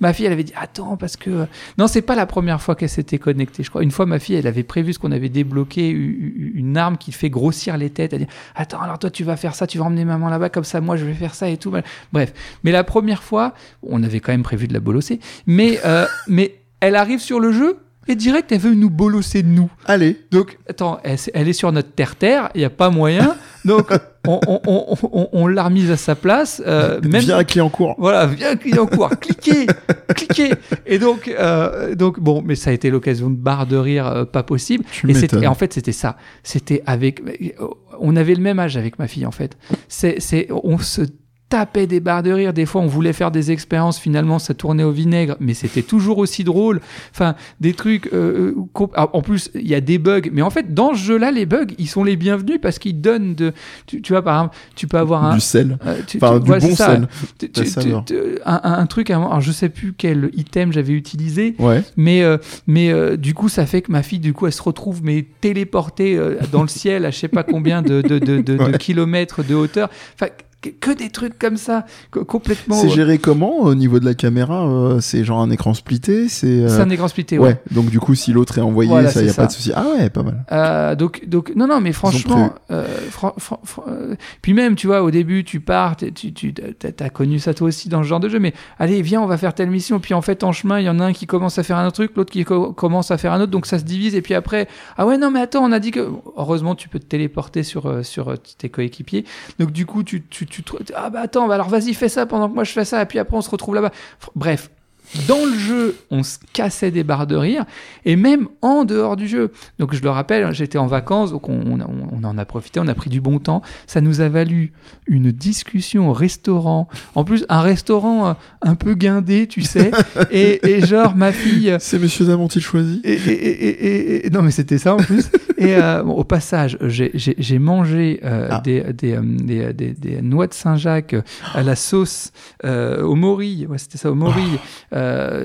Ma fille, elle avait dit attends parce que non, c'est pas la première fois qu'elle s'était connectée. Je crois une fois, ma fille, elle avait prévu ce qu'on avait débloqué une arme qui fait grossir les têtes. Elle dit attends, alors toi tu vas faire ça, tu vas emmener maman là-bas comme ça, moi je vais faire ça et tout. Bref, mais la première fois, on avait quand même prévu de la bolosser, mais euh, mais elle arrive sur le jeu. Et direct, elle veut nous bolosser de nous. Allez. Donc, attends, elle, elle est sur notre terre-terre, il n'y a pas moyen. Donc, on, on, on, on- on l'a remise à sa place. euh, même, Viens à Clignancourt. Voilà, viens client court, cliquez, cliquez. Et donc, euh, donc, bon, mais ça a été l'occasion de barre de rire euh, pas possible. Tu Et, et en fait, c'était ça. C'était avec. On avait le même âge avec ma fille, en fait. C'est, c'est, on se tapait des barres de rire. Des fois, on voulait faire des expériences. Finalement, ça tournait au vinaigre, mais c'était toujours aussi drôle. Enfin, des trucs. euh, euh, ah, en plus, il y a des bugs. Mais en fait, dans ce jeu-là, les bugs, ils sont les bienvenus parce qu'ils donnent de. Tu, tu vois, par exemple, tu peux avoir un. Du sel. euh, tu- Enfin, tu- du bon ça. sel. Tu- un, un- truc, alors je sais plus quel item j'avais utilisé, Ouais. mais, euh, mais euh, du coup, ça fait que ma fille, du coup, elle se retrouve mais téléportée euh, dans le ciel à je sais pas combien de, de, de, de- de Ouais. kilomètres de hauteur. Enfin, que, des trucs comme ça, co- complètement. C'est géré comment au niveau de la caméra euh, C'est genre un écran splitté C'est. euh, un écran splitté, ouais. ouais. Donc du coup, si l'autre est envoyé, Voilà, ça y a pas de souci. Ah ouais, pas mal. Euh, donc, donc, non, non, mais franchement, euh, fran- fran- fran- euh, puis même, tu vois, au début, tu pars, tu, tu as, connu ça toi aussi dans ce genre de jeu, mais allez, viens, on va faire telle mission, puis en fait, en chemin, il y en a un qui commence à faire un autre truc, l'autre qui co- commence à faire un autre, donc ça se divise, et puis après, ah ouais, non, mais attends, on a dit que, heureusement, tu peux te téléporter sur, euh, sur euh, tes coéquipiers, donc du coup, tu, tu, tu, ah bah attends, alors vas-y, fais ça pendant que moi je fais ça, et puis après, on se retrouve là-bas. Bref. Dans le jeu, on se cassait des barres de rire, et même en dehors du jeu. Donc je le rappelle, j'étais en vacances, donc on, on- on en a profité, on a pris du bon temps. Ça nous a valu une discussion au restaurant. En plus, un restaurant euh, un peu guindé, tu sais. et, et genre, ma fille... C'est Monsieur Dame ont-ils choisi Et, et- non, mais c'était ça en plus. Et euh, bon, au passage, j'ai- mangé euh, Ah. des, des, euh, des, des- des noix de Saint-Jacques à la sauce euh, au morille. Ouais, c'était ça, au morille. Euh,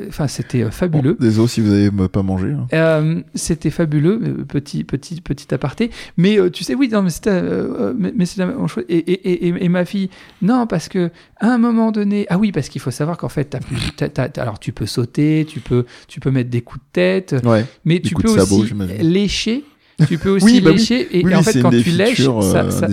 Enfin, c'était euh, Bon, fabuleux. Désolé si vous avez euh, pas mangé. hein. Euh, c'était fabuleux, euh, petit, petit, petit aparté. Mais euh, tu sais, oui, non, mais c'était, euh, euh, mais, mais c'est la même chose. Et, et, et, et ma fille, non, parce que à un moment donné, ah oui, parce qu'il faut savoir qu'en fait, t'as plus- t'as- t'as- t'as- alors tu peux sauter, tu peux, tu peux mettre des coups de tête, Ouais. mais tu peux aussi lécher. Tu peux aussi Oui, bah oui. lécher et, Oui, et en fait quand tu lèches, ça, euh, ça,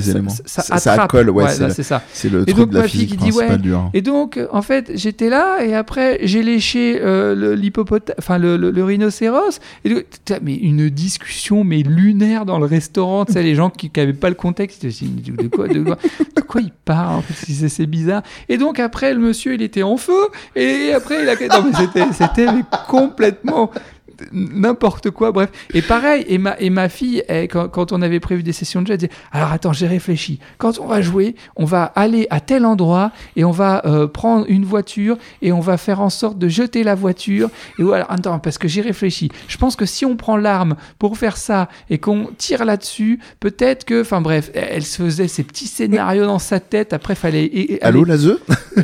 ça- ça attrape. ouais, c'est ça. C'est le Et truc donc, de la ma fille qui dit, ouais, principale du 1. Et donc, euh, en fait, j'étais là et après, j'ai léché euh, le- l'hippopotame, enfin le, le- le rhinocéros. Et donc, mais une discussion mais lunaire dans le restaurant. Tu sais, les gens qui n'avaient pas le contexte, de quoi, de quoi, de quoi il parle en fait, c'est- bizarre. Et donc après, le monsieur, il était en feu. Et après, il a, non mais c'était, complètement n'importe quoi, bref. Et pareil, et ma, et ma fille, elle, quand, quand on avait prévu des sessions de jeu, elle disait Alors attends, j'ai réfléchi. Quand on va jouer, on va aller à tel endroit et on va euh, prendre une voiture et on va faire en sorte de jeter la voiture. Et voilà, attends, parce que j'ai réfléchi. Je pense que si on prend l'arme pour faire ça et qu'on tire là-dessus, peut-être que. Enfin bref, elle se faisait ces petits scénarios dans sa tête. Après, fallait. et- et- Allô, aller- la ZE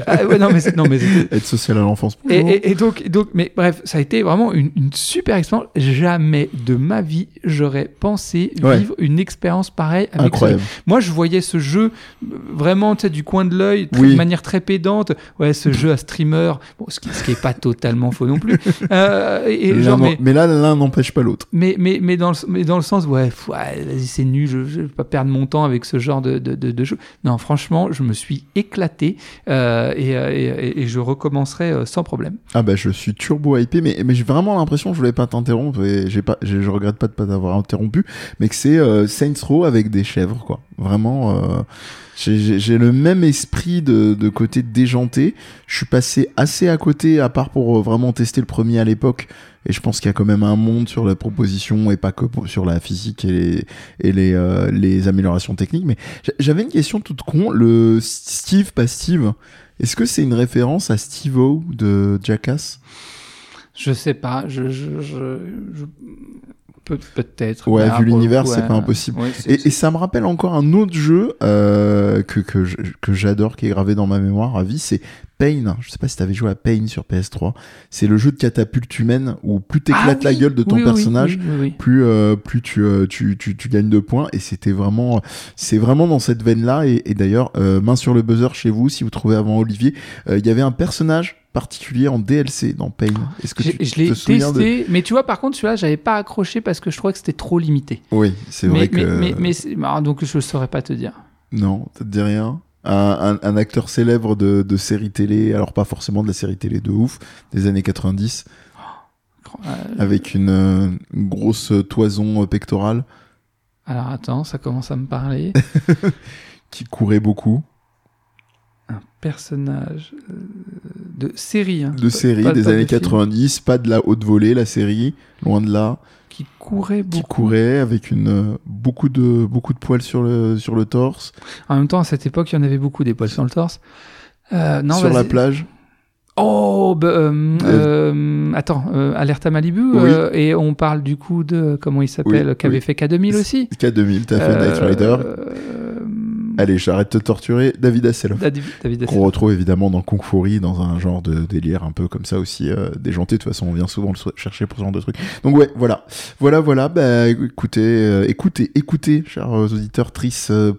Ah, ouais, non, mais non, Aide sociale à l'enfance. et, donc, donc, mais bref, ça a été vraiment une, une super super expérience. Jamais de ma vie, j'aurais pensé Ouais. vivre une expérience pareille avec ce Incroyable. moi, je voyais ce jeu vraiment, du coin de l'œil, Oui. de manière très pédante. Ouais, ce jeu à streamer, bon, ce qui, ce qui est pas totalement faux non plus. Euh, et genre, mais, mais là, l'un n'empêche pas l'autre. mais, mais, mais, dans le, mais dans le sens, ouais, pff, ouais, vas-y, c'est nul, je, je vais pas perdre mon temps avec ce genre de, de, de, de jeu. Non, franchement, je me suis éclaté euh, et, euh, et, et je recommencerai sans problème. Ah bah je suis turbo hypé, mais, mais j'ai vraiment l'impression, je voulais pas t'interrompre, et j'ai- je regrette pas de pas t'avoir interrompu, mais que c'est euh, Saints Row avec des chèvres, quoi. Vraiment, euh, j'ai- le même esprit de, côté déjanté. Je suis passé assez à côté, à part pour euh, vraiment tester le premier à l'époque. Et je pense qu'il y a quand même un monde sur la proposition et pas que sur la physique et les, euh, améliorations techniques. Mais j'a- j'avais une question toute con. Le Steve, pas Steve, est-ce que c'est une référence à Steve-O de Jackass? Je sais pas, je. je, je, je- peut- Peut-être. Ouais, vu l'univers, c'est pas impossible. ouais, Et, et ça me rappelle encore un autre jeu euh, que, que, j'adore, qui est gravé dans ma mémoire à vie, c'est Pain. Je sais pas si t'avais joué à Pain sur PS3. C'est le jeu de catapulte humaine où plus t'éclates Ah la oui, gueule de ton oui, personnage, oui, plus euh, plus tu, euh, tu, tu tu gagnes de points et c'était vraiment c'est vraiment dans cette veine là et, et d'ailleurs main sur le buzzer chez vous si vous trouvez avant Olivier il y avait un personnage particulier en DLC dans Pain est-ce que tu Je l'ai te souviens de testé, mais tu vois, par contre, celui-là, j'avais pas accroché parce que je trouvais que c'était trop limité. oui c'est vrai mais, que mais, ah, donc je saurais pas te dire. non ça te dit rien un, un, un acteur célèbre de, de série télé alors pas forcément de la série télé de ouf des années 90 Euh, avec une, euh, une grosse toison pectorale alors attends, ça commence à me parler. qui courait beaucoup Un personnage euh, de série. hein. de série pas- des pas de années film. 90, pas de la haute volée, la série, loin de là, Qui courait qui beaucoup. courait avec une euh, beaucoup de beaucoup de poils sur le sur le torse, En même temps, à cette époque, il y en avait beaucoup des poils sur le torse. Euh, non, sur la plage. Oh, bah, euh, euh, attends, Alerte à Malibu, Oui. et on parle du coup de, comment il s'appelle, Oui, qui avait oui. fait K2000 aussi. K2000, t'as fait Night Rider. Euh, Allez, j'arrête de te torturer. David Hasselhoff. David, David Qu'on retrouve évidemment dans Kung Fury, dans un genre de délire un peu comme ça aussi, euh, déjanté. De toute façon, on vient souvent le chercher pour ce genre de truc. Donc ouais, voilà. Voilà, voilà. Bah, écoutez, euh, écoutez, écoutez, chers auditeurs, tristes, euh,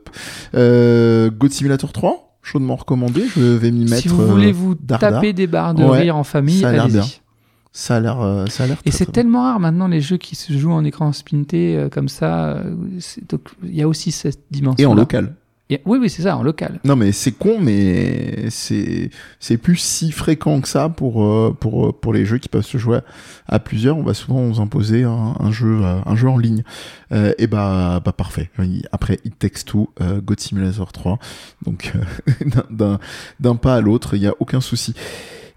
euh, God Simulator 3, chaudement recommandé. Je vais m'y mettre. Si vous euh, voulez vous taper des barres de Ouais, rire en famille, ça a l'air bien. Ça a l'air, euh, ça a l'air. Et c'est tellement rare maintenant les jeux qui se jouent en écran spinté euh, comme ça. euh, donc il y a aussi cette dimension. Et en local. Oui, oui, c'est ça, en local. Non mais c'est con, mais c'est c'est plus si fréquent que ça pour euh, pour euh, pour les jeux qui peuvent se jouer à, plusieurs. On va souvent nous imposer un, jeu euh, un jeu en ligne. Euh, et bah bah parfait. Après It Takes Two, God Simulator 3. Donc d'un- d'un pas à l'autre, il y a aucun souci.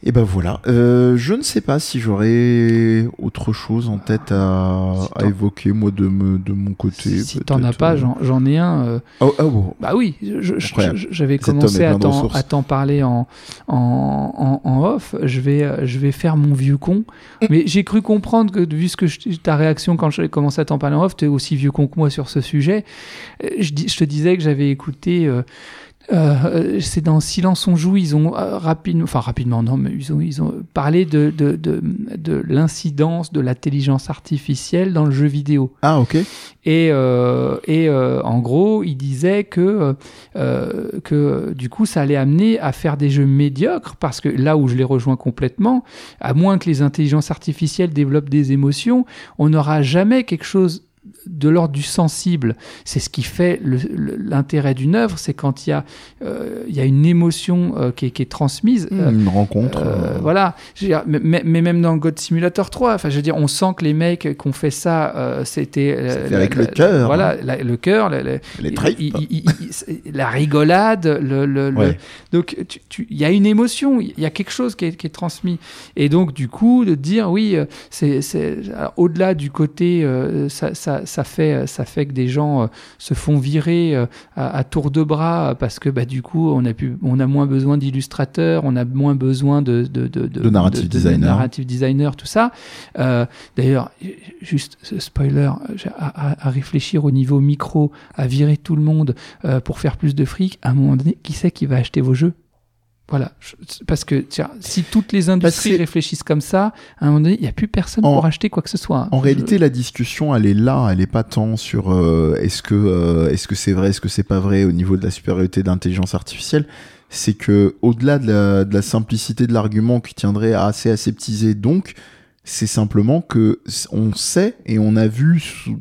Et ben voilà. Euh, je ne sais pas si j'aurais autre chose en tête à, Si à t'en- évoquer moi de me de mon côté. Si t'en as pas, euh. j'en ai un. euh, Oh, oh, bon. Bah oui, j'avais commencé à t'en parler en, en, en, en off. Je vais, je vais faire mon vieux con. Mais j'ai cru comprendre que, vu ce que je- ta réaction quand j'ai commencé à t'en parler en off, tu es aussi vieux con que moi sur ce sujet. Euh, Je, te disais que j'avais écouté. euh, euh, c'est dans Silence on joue, ils ont euh, rapidement, enfin rapidement non, mais ils ont, ils ont parlé de, de, de, de l'incidence de l'intelligence artificielle dans le jeu vidéo. Ah ok. Et, euh, et euh, en gros, il disait que, euh, que du coup, ça allait amener à faire des jeux médiocres, parce que là où je les rejoins complètement, à moins que les intelligences artificielles développent des émotions, on n'aura jamais quelque chose de l'ordre du sensible. C'est ce qui fait l'intérêt d'une œuvre, c'est quand il y, a, euh, il y a une émotion euh, qui, est, qui est transmise. Euh, une rencontre. voilà, dire, mais, mais- même dans God Simulator 3, enfin, je veux dire, on sent que les mecs qui ont fait ça, c'était avec la- le cœur, Voilà, la- le cœur, la, les tripes. il- il- la rigolade, le, le- donc il y a une émotion, il y a quelque chose qui est, qui est transmis, et donc du coup de dire oui, c'est au-delà du côté, ça, ça, ça fait ça fait que des gens euh, se font virer euh, à, à tour de bras euh, parce que bah, du coup on a pu, on a moins besoin d'illustrateurs, on a moins besoin de de, de, De narrative designer. narrative designer, tout ça. Euh, D'ailleurs, juste spoiler, à, à- à réfléchir au niveau micro, à virer tout le monde euh, pour faire plus de fric, à un moment donné, qui c'est qui va acheter vos jeux? Voilà, parce que tiens, si toutes les industries réfléchissent comme ça, à un moment donné, il n'y a plus personne En- pour acheter quoi que ce soit. En Je- réalité, la discussion, elle est là, elle est pas tant sur euh, est-ce que euh, est-ce que c'est vrai, est-ce que c'est pas vrai au niveau de la supériorité d'intelligence artificielle. C'est que au-delà de la, de la simplicité de l'argument qui tiendrait à assez aseptiser, donc c'est simplement que on sait et on a vu sous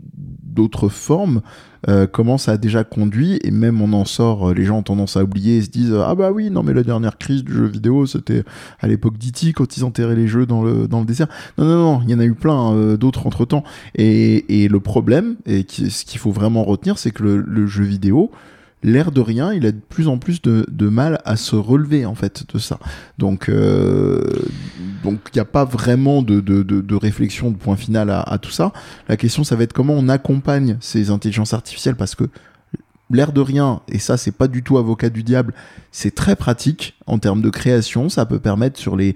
d'autres formes euh, comment ça a déjà conduit et même on en sort, euh, les gens ont tendance à oublier et se disent ah bah oui non mais la dernière crise du jeu vidéo c'était à l'époque d'E.T. quand ils enterraient les jeux dans le dans le désert. Non non non, il y en a eu plein euh, d'autres entre temps et, et le problème et ce qu'il faut vraiment retenir c'est que le jeu vidéo L'air de rien, il a de plus en plus de, mal à se relever en fait de ça. Donc, euh, donc il n'y a pas vraiment de, de, de, de réflexion de point final à, à tout ça. La question, ça va être comment on accompagne ces intelligences artificielles parce que l'air de rien, et ça c'est pas du tout avocat du diable, c'est très pratique en termes de création. Ça peut permettre sur les,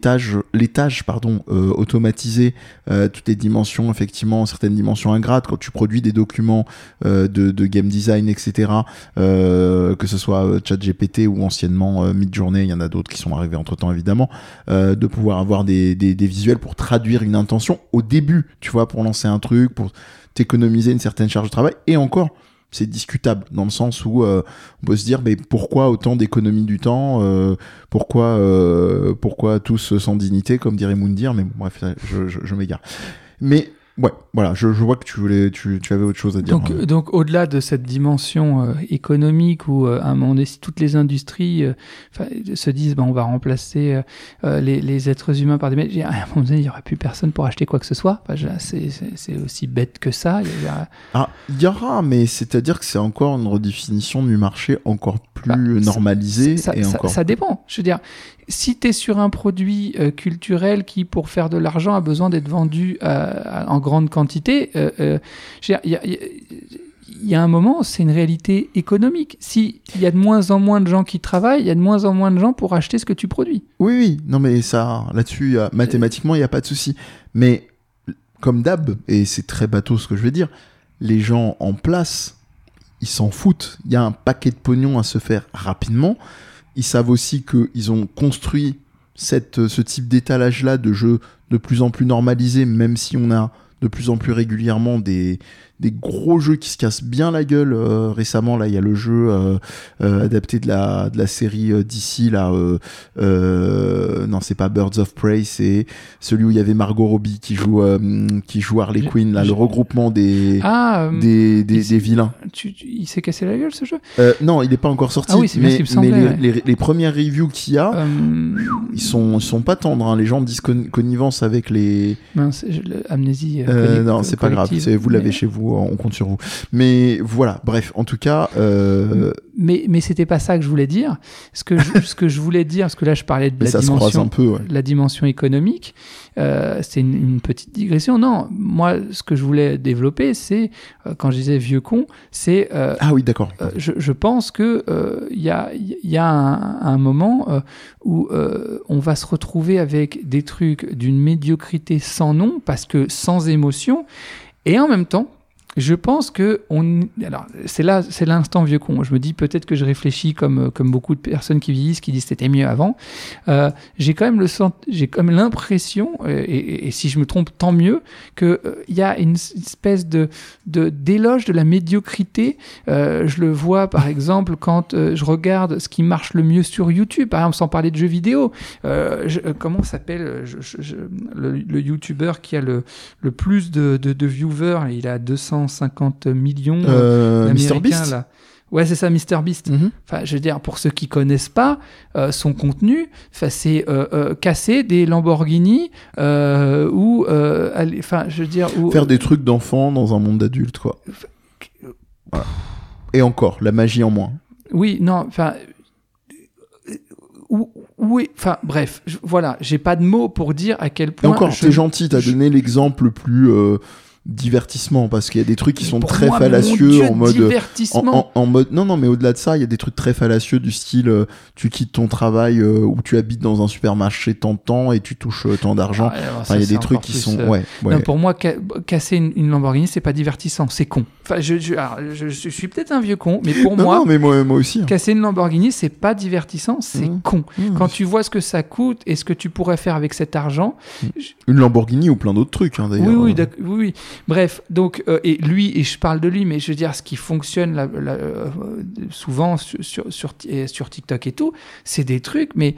tâches, euh, automatisées, euh, toutes les dimensions, effectivement, certaines dimensions ingrates, quand tu produis des documents euh, de, game design, etc., que ce soit ChatGPT ou anciennement Midjourney, il y en a d'autres qui sont arrivés entre temps évidemment, de pouvoir avoir des, des, des visuels pour traduire une intention au début, tu vois, pour lancer un truc, pour t'économiser une certaine charge de travail, et encore c'est discutable dans le sens où euh, on peut se dire mais pourquoi autant d'économie du temps euh, pourquoi euh, pourquoi tous sans dignité comme dirait Moundir mais bref je, je, je m'égare. Mais ouais voilà je, je vois que tu voulais tu, tu avais autre chose à dire Donc, euh. donc au-delà de cette dimension euh, économique où euh, à un moment donné, toutes les industries euh, se disent bah, on va remplacer les, les êtres humains par des machines, à un moment donné, il n'y aura plus personne pour acheter quoi que ce soit. Enfin, c'est- aussi bête que ça. Il y a- ah il y aura mais c'est à dire que c'est encore une redéfinition du marché encore plus Bah, ça- normalisée ça, et ça- encore ça dépend. Je veux dire, si tu es sur un produit euh, culturel qui, pour faire de l'argent, a besoin d'être vendu euh, en grande quantité, euh, il y a- un moment, c'est une réalité économique. S'il y a de moins en moins de gens qui travaillent, il y a de moins en moins de gens pour acheter ce que tu produis. Oui, oui, non mais ça, là-dessus, mathématiquement, il n'y a pas de souci. Mais comme d'hab, et c'est très bateau ce que je vais dire, les gens en place, ils s'en foutent. Il y a un paquet de pognon à se faire rapidement. Ils savent aussi qu'ils ont construit ce type d'étalage-là de jeux de plus en plus normalisé, même si on a de plus en plus régulièrement des, des gros jeux qui se cassent bien la gueule. Euh, récemment, là, il y a le jeu euh, euh, adapté de la, de la série d'ici, là. non, c'est pas Birds of Prey, c'est celui où il y avait Margot Robbie qui joue, qui joue Harley Quinn, là, le regroupement des, Ah, des, des, il- des vilains. tu- tu- il s'est cassé la gueule ce jeu? Non, il est pas encore sorti, Ah oui, c'est bien mais, les, les, les premières reviews qu'il y a, ils sont, ils sont pas tendres. hein. Les gens disent con- connivence avec les. mince, amnésie. non, c'est pas grave. Vous l'avez Mais- chez vous, on compte sur vous. Mais voilà, bref, en tout cas, euh, Mais, mais c'était pas ça que je voulais dire. Ce que je, ce que je voulais dire, parce que là je parlais de la dimension, un peu. ouais. la dimension économique, euh, c'est une, une petite digression. Non, moi ce que je voulais développer, c'est euh, quand je disais vieux con, c'est euh, Ah oui, d'accord. euh, je, je pense que euh, il y a, il y a un, un moment euh, où euh, on va se retrouver avec des trucs d'une médiocrité sans nom, parce que sans émotion, et en même temps, je pense que on alors c'est là c'est l'instant vieux con. Je me dis peut-être que je réfléchis comme comme beaucoup de personnes qui vieillissent qui disent c'était mieux avant. Euh, j'ai quand même le sent- j'ai même l'impression euh, et, et- et si je me trompe tant mieux que euh, il y a une espèce de de d'éloge de la médiocrité. Euh, je le vois par exemple quand euh, je regarde ce qui marche le mieux sur YouTube, par exemple sans parler de jeux vidéo. Euh, je- euh, comment s'appelle euh, le, le YouTuber qui a le le plus de, de, de viewers Il a 250 millions. Euh, Mr Beast. là. Ouais, c'est ça, Mr Beast. Mhm. Enfin, je veux dire, pour ceux qui connaissent pas euh, son contenu, enfin, c'est euh, euh, casser des Lamborghini euh, ou, euh, enfin, je veux dire, Faire des trucs d'enfants dans un monde d'adultes, quoi. Voilà. Et encore, la magie en moins. Oui, non, enfin. euh, ou- Oui, enfin bref, je- voilà, j'ai pas de mots pour dire à quel Et point. encore, je- t'es gentil, t'as donné l'exemple le plus, euh, divertissement parce qu'il y a des trucs qui sont très moi, fallacieux Dieu, en mode. divertissement. En, en- en mode non non mais au-delà de ça il y a des trucs très fallacieux du style euh, tu quittes ton travail euh, ou tu habites dans un supermarché tant de temps et tu touches euh, tant d'argent Ah, Enfin, il y a des trucs qui sont euh, ouais, ouais. Non, pour moi, ca- casser une, une Lamborghini, c'est pas divertissant, c'est con. Enfin, je, je, alors, je- je suis peut-être un vieux con, mais pour non, moi, non mais moi moi aussi hein. casser une Lamborghini, c'est pas divertissant, c'est Mhm. con. Mmh. Quand tu vois ce que ça coûte et ce que tu pourrais faire avec cet argent, une Lamborghini ou plein d'autres trucs hein, d'ailleurs oui, oui, oui. Bref, donc, euh, et lui, et je parle de lui, mais je veux dire, ce qui fonctionne la- la- euh, souvent sur, sur, sur, et sur TikTok et tout, c'est des trucs, mais.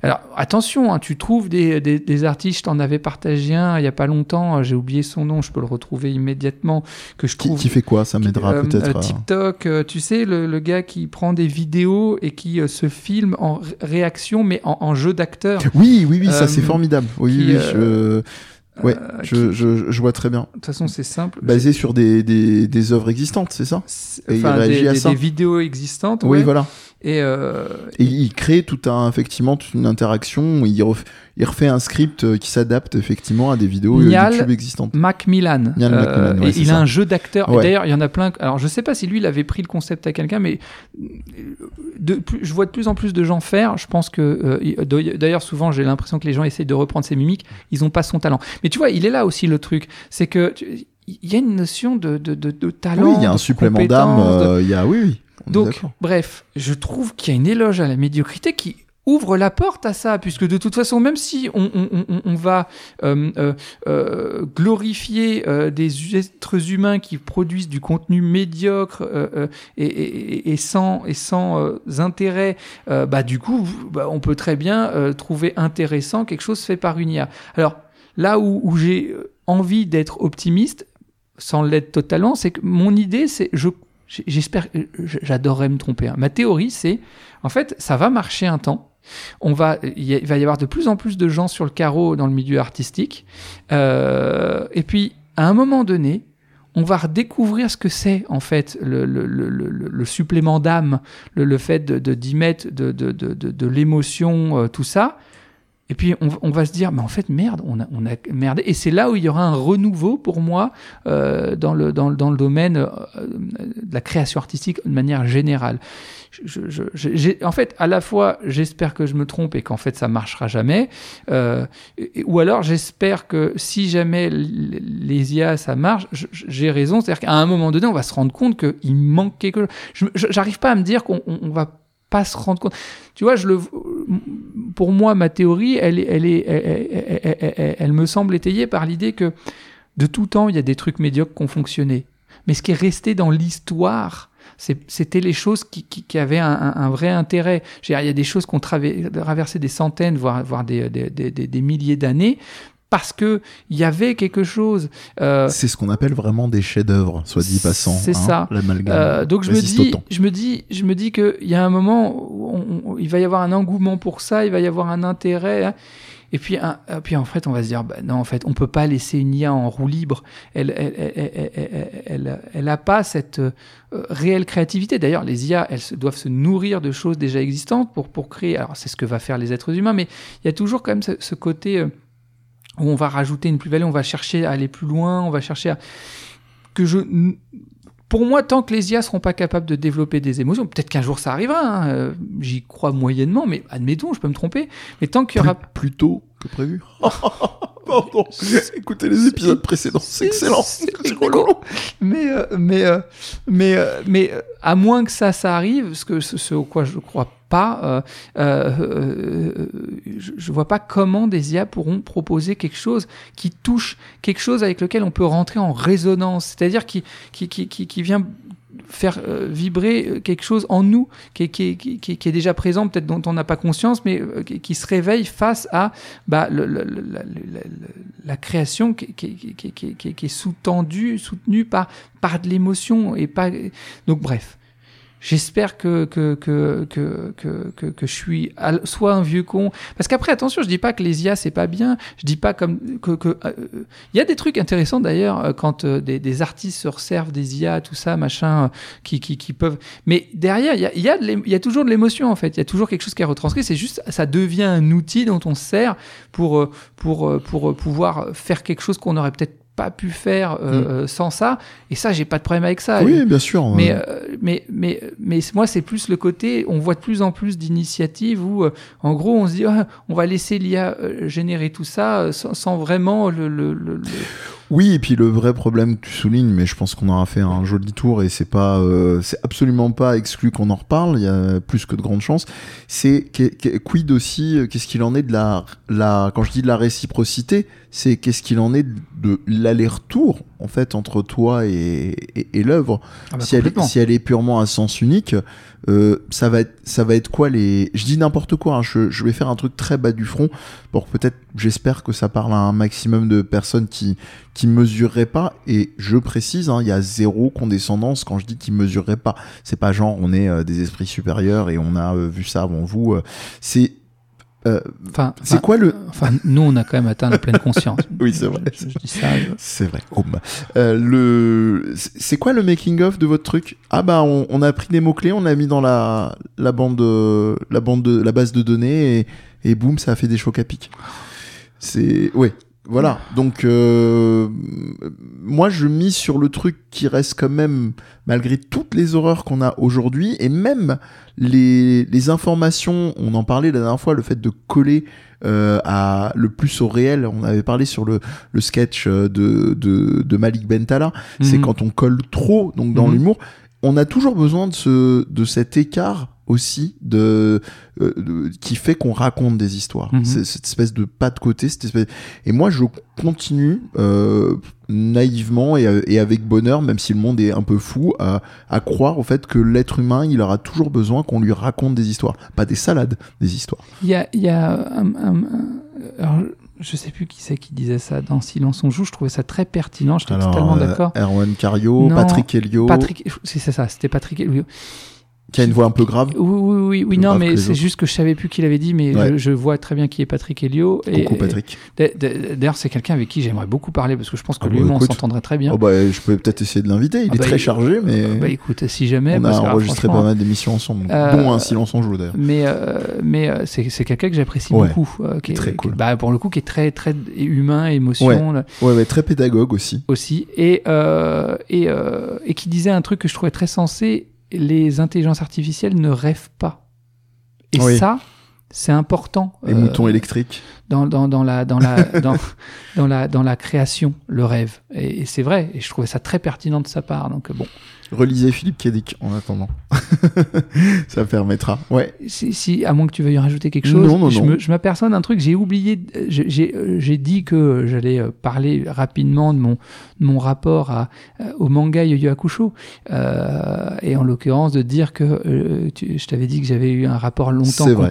Alors, attention, hein, tu trouves des, des, des artistes, je t'en avais partagé un il n'y a pas longtemps, euh, j'ai oublié son nom, je peux le retrouver immédiatement, que je qui, trouve. qui fait quoi ça m'aidera Euh, peut-être TikTok, tu sais, le, le gars qui prend des vidéos et qui se filme en ré- réaction, mais en, en jeu d'acteur. oui oui oui ça c'est formidable oui qui, oui je ouais Euh, je, qui- je, je vois très bien De toute façon, c'est simple. basé sur des, des, des œuvres existantes c'est ça? Et il enfin, réagit des, à ça des vidéos existantes. oui ouais. voilà Et, euh, Et il crée tout un, effectivement, toute une interaction. Il, ref- il refait un script euh, qui s'adapte effectivement à des vidéos euh, Niall- YouTube existantes. Macmillan. Niall Euh, Macmillan, ouais, et il ça. a un jeu d'acteur. Ouais. D'ailleurs, il y en a plein. Alors, je sais pas si lui, il avait pris le concept à quelqu'un, mais de plus, je vois de plus en plus de gens faire. Je pense que, euh, il- d'ailleurs, souvent, j'ai l'impression que les gens essayent de reprendre ses mimiques. Ils n'ont pas son talent. Mais tu vois, il est là aussi le truc. C'est que tu- il y a une notion de, de, de, de talent. Oui, il y a un supplément d'âme. euh, Il y a, oui, oui. Donc, bref, je trouve qu'il y a une éloge à la médiocrité qui ouvre la porte à ça, puisque de toute façon, même si on, on- on- on va euh, euh, euh, glorifier des êtres humains qui produisent du contenu médiocre et, et- et sans, et sans intérêt, bah, du coup, bah, on peut très bien trouver intéressant quelque chose fait par une IA. Alors, là où, où j'ai envie d'être optimiste, sans l'être totalement, c'est que mon idée, c'est je J'espère, euh, j'adorerais me tromper. hein. Ma théorie, c'est, en fait, ça va marcher un temps. On va, il va y avoir de plus en plus de gens sur le carreau dans le milieu artistique. Euh, et puis, à un moment donné, on va redécouvrir ce que c'est, en fait, le, supplément d'âme, le, fait de, d'y mettre de, de, de l'émotion, euh, tout ça. Et puis on, va se dire, mais en fait, merde, on a, on a merdé. Et c'est là où il y aura un renouveau pour moi euh, dans, le, dans, dans le domaine euh, de la création artistique de manière générale. Je, je- je- en fait, à la fois, j'espère que je me trompe et qu'en fait, ça marchera jamais. Euh, ou alors, j'espère que si jamais les IA, ça marche, j'ai raison. C'est-à-dire qu'à un moment donné, on va se rendre compte qu'il manque quelque chose. J'arrive pas à me dire qu'on on- on va pas se rendre compte. Tu vois, je le, pour moi, ma théorie, elle, me semble étayée par l'idée que de tout temps, il y a des trucs médiocres qui ont fonctionné. Mais ce qui est resté dans l'histoire, c'était les choses qui, avaient un, vrai intérêt. Il y a des choses qui ont traversé des centaines, voire, des milliers d'années, parce que il y avait quelque chose. Euh, C'est ce qu'on appelle vraiment des chefs-d'œuvre, soit dit passant. c'est hein, ça. Euh, donc je me dis, je me dis, je me dis que il y a un moment où on- on- il va y avoir un engouement pour ça, il va y avoir un intérêt. hein. Et puis, un- et puis en fait, on va se dire, bah, non, en fait, on peut pas laisser une IA en roue libre. Elle, elle, elle, elle, elle, elle- a pas cette euh, réelle créativité. D'ailleurs, les IA, elles se- doivent se nourrir de choses déjà existantes pour pour créer. Alors, c'est ce que va faire les êtres humains, mais il y a toujours quand même ce, ce côté euh, où on va rajouter une plus-value, on va chercher à aller plus loin, on va chercher à que je pour moi, tant que les IA seront pas capables de développer des émotions, peut-être qu'un jour ça arrivera, hein, euh, j'y crois moyennement, mais admettons, je peux me tromper, mais tant qu'il y aura... Plus, tôt que prévu. Pardon. Écoutez les épisodes précédents, c'est excellent. Mais, euh, mais, euh, mais, euh, mais à moins que ça, ça arrive, ce, que, ce, ce au quoi je crois pas, euh, euh, euh, je, vois pas comment des IA pourront proposer quelque chose qui touche, quelque chose avec lequel on peut rentrer en résonance, c'est-à-dire qui, qui, qui, qui, vient faire vibrer quelque chose en nous qui est, qui qui qui est déjà présent, peut-être dont on n'a pas conscience, mais qui, se réveille face à bah, le- la, la- la- création qui, est sous-tendue, soutenue par, par de l'émotion pas. Donc bref. J'espère que que, que, que, que, que, je suis soit un vieux con. Parce qu'après, attention, je dis pas que les IA, c'est pas bien. Je dis pas comme. que euh, Il y a des trucs intéressants d'ailleurs euh, quand euh, des, des artistes se resservent des IA, tout ça, machin, euh, qui, qui, qui peuvent. Mais derrière, il y a, y, y a toujours de l'émotion en fait. Il y a toujours quelque chose qui est retranscrit. C'est juste, ça devient un outil dont on se sert pour, euh, pour, euh, pour euh, pouvoir faire quelque chose qu'on aurait peut-être pas pu faire euh, sans ça. Et ça, j'ai pas de problème avec ça. Oui, bien sûr. Mais, euh, mais, mais, mais moi, c'est plus le côté, on voit de plus en plus d'initiatives où, euh, en gros, on se dit, ah, on va laisser l'IA générer tout ça sans, sans vraiment le, le, le, Oui, et puis le vrai problème que tu soulignes, mais je pense qu'on aura fait un joli tour et c'est pas, euh, c'est absolument pas exclu qu'on en reparle. Il y a plus que de grandes chances. C'est quid aussi, qu'est-ce qu'il en est de la, la, quand je dis de la réciprocité, c'est qu'est-ce qu'il en est de l'aller-retour en fait entre toi et, et, l'œuvre. Ah bah si, elle, si elle est purement à sens unique, euh, ça va être ça va être quoi les Je dis n'importe quoi. Hein, je, je, vais faire un truc très bas du front pour peut-être. J'espère que ça parle à un maximum de personnes qui qui mesureraient pas. Et je précise, hein, il y a zéro condescendance quand je dis qu'ils mesureraient pas. C'est pas genre on est euh, des esprits supérieurs et on a euh, vu ça avant vous. Euh. c'est euh, enfin, c'est quoi le. Enfin, nous, on a quand même atteint la pleine conscience. oui, c'est vrai. Je, dis ça. C'est vrai. Oh, euh, le. C'est quoi le making of de votre truc? Ah bah, on, on, a pris des mots clés, on a mis dans la la bande la bande de la base de données et, et boum, ça a fait des chocs à pic. C'est ouais. Voilà, donc euh, moi je mise sur le truc qui reste quand même, malgré toutes les horreurs qu'on a aujourd'hui, et même les, les, informations, on en parlait la dernière fois, le fait de coller euh, à le plus au réel, on avait parlé sur le, le sketch de, de, de Malik Bentala, c'est Mhm. quand on colle trop donc dans Mhm. l'humour, on a toujours besoin de, ce, de cet écart aussi de, euh, de- qui fait qu'on raconte des histoires. C'est- Cette espèce de pas de côté, cette espèce. Et moi, je continue euh, naïvement et, euh, et avec bonheur, même si le monde est un peu fou, à, à croire au fait que l'être humain, il aura toujours besoin qu'on lui raconte des histoires, pas des salades, des histoires. Il y a, il y a un, un- un- alors, je sais plus qui c'est qui disait ça dans Silence on joue. Je trouvais ça très pertinent. J'étais Alors, totalement euh, d'accord. Erwan Cario, Non, Patrick Helio, Patrick, c'est c'est ça. C'était Patrick. Oui, qui a une voix un peu grave. oui, oui, oui, oui, non, mais c'est juste que je savais plus qui l'avait dit, mais Ouais. je, je vois très bien qui est Patrick Helio. Et- Coucou Patrick. D'ailleurs, c'est quelqu'un avec qui j'aimerais beaucoup parler parce que je pense que Ah lui bah, et moi, on écoute. s'entendrait très bien. Oh bah, je peux peut-être essayer de l'inviter. Il Ah est bah, très il- chargé, mais Euh, bah écoute, si jamais. on a ah, enregistré pas mal d'émissions ensemble, Euh, dont un silence en joue d'ailleurs. Mais, euh, mais euh, c'est quelqu'un que j'apprécie Ouais. beaucoup. euh, qui est, Très qui- cool. bah, pour le coup, qui est très, très humain, émotion Ouais, ouais, très pédagogue aussi. aussi. Et, euh, et, euh, et qui disait un truc que je trouvais très sensé les intelligences artificielles ne rêvent pas. Et Oui. ça, c'est important. Les euh, moutons électriques. dans, dans, dans, la, dans, la, dans, dans, la, dans la création, le rêve. Et, et c'est vrai, et je trouvais ça très pertinent de sa part. Donc bon, Relisez Philippe Kédic en attendant. ça permettra. Ouais. si, si, à moins que tu veuilles rajouter quelque chose, Non, non, je non. je m'aperçois d'un truc, j'ai oublié, euh, j'ai- euh, j'ai dit que j'allais euh, parler rapidement de mon, de mon rapport à, au manga Yu Hakusho, euh, et en l'occurrence de dire que euh, tu- je t'avais dit que j'avais eu un rapport longtemps C'est vrai.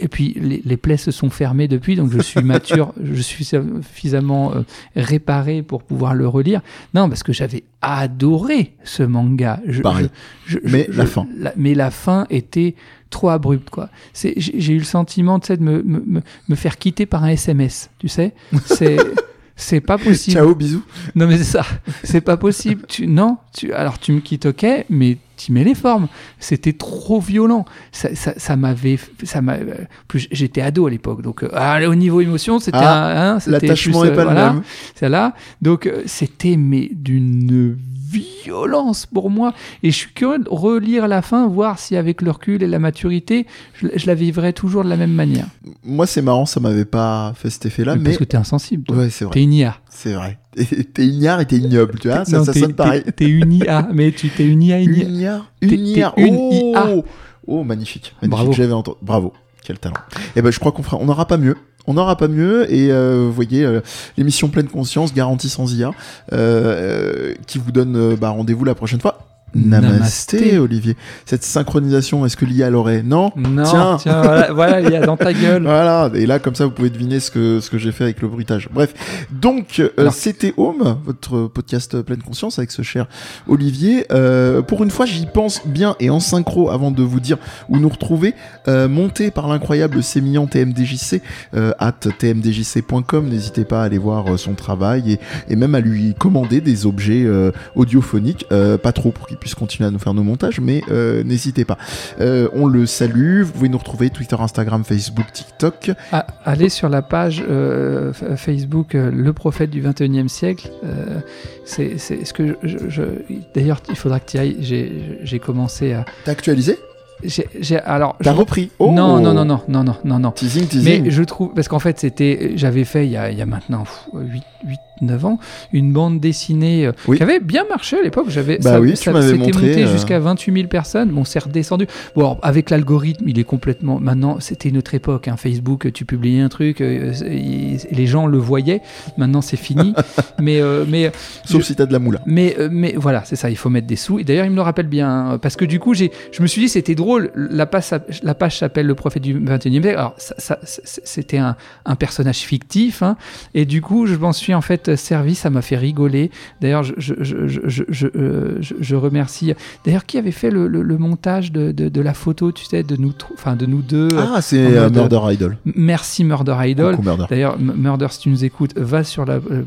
Et puis les, les plaies se sont fermées depuis, donc je suis mature, je suis suffisamment euh, réparé pour pouvoir le relire. Non, parce que j'avais adoré ce manga. Je- Pareil. je- je- Mais la fin. la- mais la fin était trop abrupte, quoi. C'est, j'ai, eu le sentiment, tu sais, de me, me, me- me faire quitter par un SMS, tu sais. C'est, c'est pas possible. Ciao, bisous. Non, mais c'est ça. C'est pas possible. Tu, non, tu, alors tu me quittes, ok, mais mets les formes. C'était trop violent. Ça, ça, ça m'avait, ça m'a, euh, plus j'étais ado à l'époque, donc euh, ah, au niveau émotion, c'était Ah, un, hein, c'était L'attachement plus, est pas euh, voilà, le même. c'est là. Donc c'était mais d'une violence pour moi. Et je suis curieux de relire la fin, voir si avec le recul et la maturité, je, je la vivrais toujours de la même manière. Moi, c'est marrant, ça m'avait pas fait cet effet-là, Mais mais. Parce que t'es insensible. toi. Ouais, c'est T'es vrai. une IA. C'est vrai. Et T'es ignare et t'es ignoble, tu vois. Ça, Non, ça t'es- sonne pareil. t'es- T'es une IA, mais tu t'es une IA, une IA. Ignare. T'es- Ignare. t'es une Oh IA. Oh, magnifique. Magnifique. Bravo. J'avais entendu. Bravo. Quel talent. Et ben, je crois qu'on fera, on n'aura pas mieux. On n'aura pas mieux et euh, vous voyez euh, l'émission pleine conscience garantie sans IA euh, euh, qui vous donne bah, rendez-vous la prochaine fois. Namasté, Namasté. Olivier. Cette synchronisation, est-ce que l'IA l'aurait Non. Non, Tiens. tiens, voilà, voilà, il y a dans ta gueule. Voilà, et là comme ça vous pouvez deviner ce que ce que j'ai fait avec le bruitage. Bref, donc euh, c'était Home, votre podcast pleine conscience avec ce cher Olivier. Euh, pour une fois, j'y pense bien et en synchro avant de vous dire où nous retrouver. Euh, monté par l'incroyable Sémillant TMDJC euh, at tmdjc.com. N'hésitez pas à aller voir son travail et, et même à lui commander des objets euh, audiophoniques, euh, pas trop pour qu'il puisse continuer à nous faire nos montages, mais euh, n'hésitez pas. Euh, on le salue. Vous pouvez nous retrouver Twitter, Instagram, Facebook, TikTok. Ah, allez sur la page euh, Facebook Le Prophète du 21e siècle. C'est ce que je, je- D'ailleurs, il faudra que tu ailles. J'ai commencé à. T'as actualisé j'ai- alors. T'as repris? Oh Non, non, non, non, non, non, non, non. Teasing, teasing. Mais je trouve, parce qu'en fait, c'était, j'avais fait il y a, il y a maintenant 8, 8, 9 ans, une bande dessinée euh, Oui. qui avait bien marché à l'époque. J'avais, Bah ça, oui, ça monté euh. jusqu'à 28 000 personnes. Bon, c'est redescendu. Bon, alors, avec l'algorithme, il est complètement. Maintenant, c'était une autre époque. Hein. Facebook, tu publiais un truc, euh, les gens le voyaient. Maintenant, c'est fini. mais, euh, mais Sauf je- si t'as de la moula. mais, euh, mais voilà, c'est ça, il faut mettre des sous. Et d'ailleurs, il me le rappelle bien, hein, parce que du coup, j'ai, je me suis dit, c'était drôle, la page, la page s'appelle Le prophète du 21e siècle. Alors, ça, c'était un, un personnage fictif, hein, et du coup, je m'en suis en fait servi, ça m'a fait rigoler. D'ailleurs, je, je, je, je, je, je, euh, je- je remercie. D'ailleurs, qui avait fait le, le- le montage de, de, de la photo, tu sais, de nous, enfin, de nous deux Ah, c'est en euh, Murder Idol. Merci Murder Idol. D'ailleurs, Murder, si tu nous écoutes, va sur la, euh,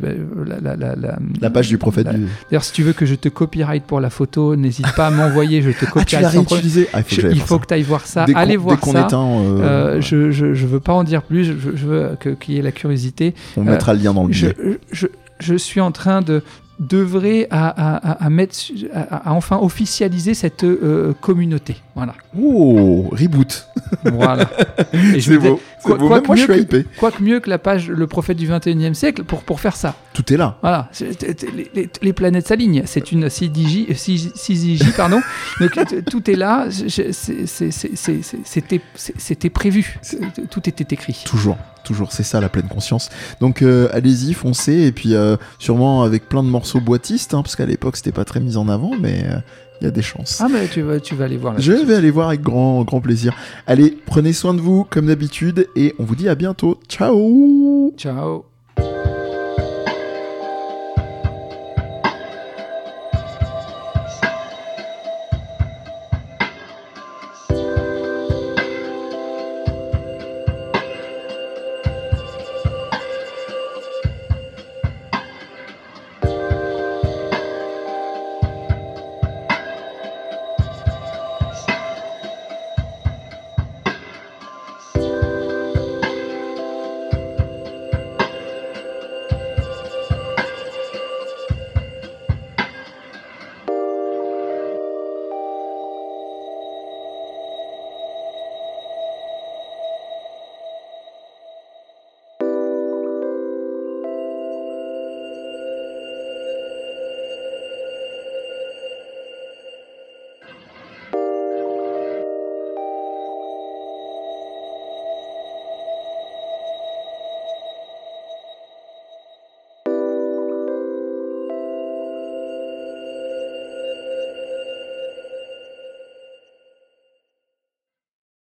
la, la, la, la- page du prophète du. D'ailleurs, si tu veux que je te copyright pour la photo, n'hésite pas à m'envoyer, je te Ah, tu copyright sans problème. réutilisé? Ah, il faut que il faut que tu ailles voir ça. Dès Allez voir ça. éteint, euh, Euh, je, je, je veux pas en dire plus, je, je veux qu'il y ait la curiosité. on mettra le lien dans le Je, je, je suis en train de d'œuvrer à, à, à- à mettre à, enfin officialiser cette euh, communauté voilà Oh, reboot. voilà et je me beau. Quoi- que moi, je mieux que- hypé. quoi que mieux que la page le prophète du 21e siècle pour pour faire ça Tout est là. Voilà, les, les- les planètes s'alignent. C'est une 6DJ, euh, 6J, pardon. Donc tout est là. C'était prévu. Tout était écrit. Toujours, toujours, c'est ça la pleine conscience. Donc euh, allez-y, foncez, et puis euh, sûrement avec plein de morceaux boitistes, hein, parce qu'à l'époque c'était pas très mis en avant, mais euh, il y a des chances. Ah, mais tu vas, tu vas aller voir. Je vais aller voir avec grand, grand plaisir. Allez, prenez soin de vous comme d'habitude, et on vous dit à bientôt. Ciao Ciao.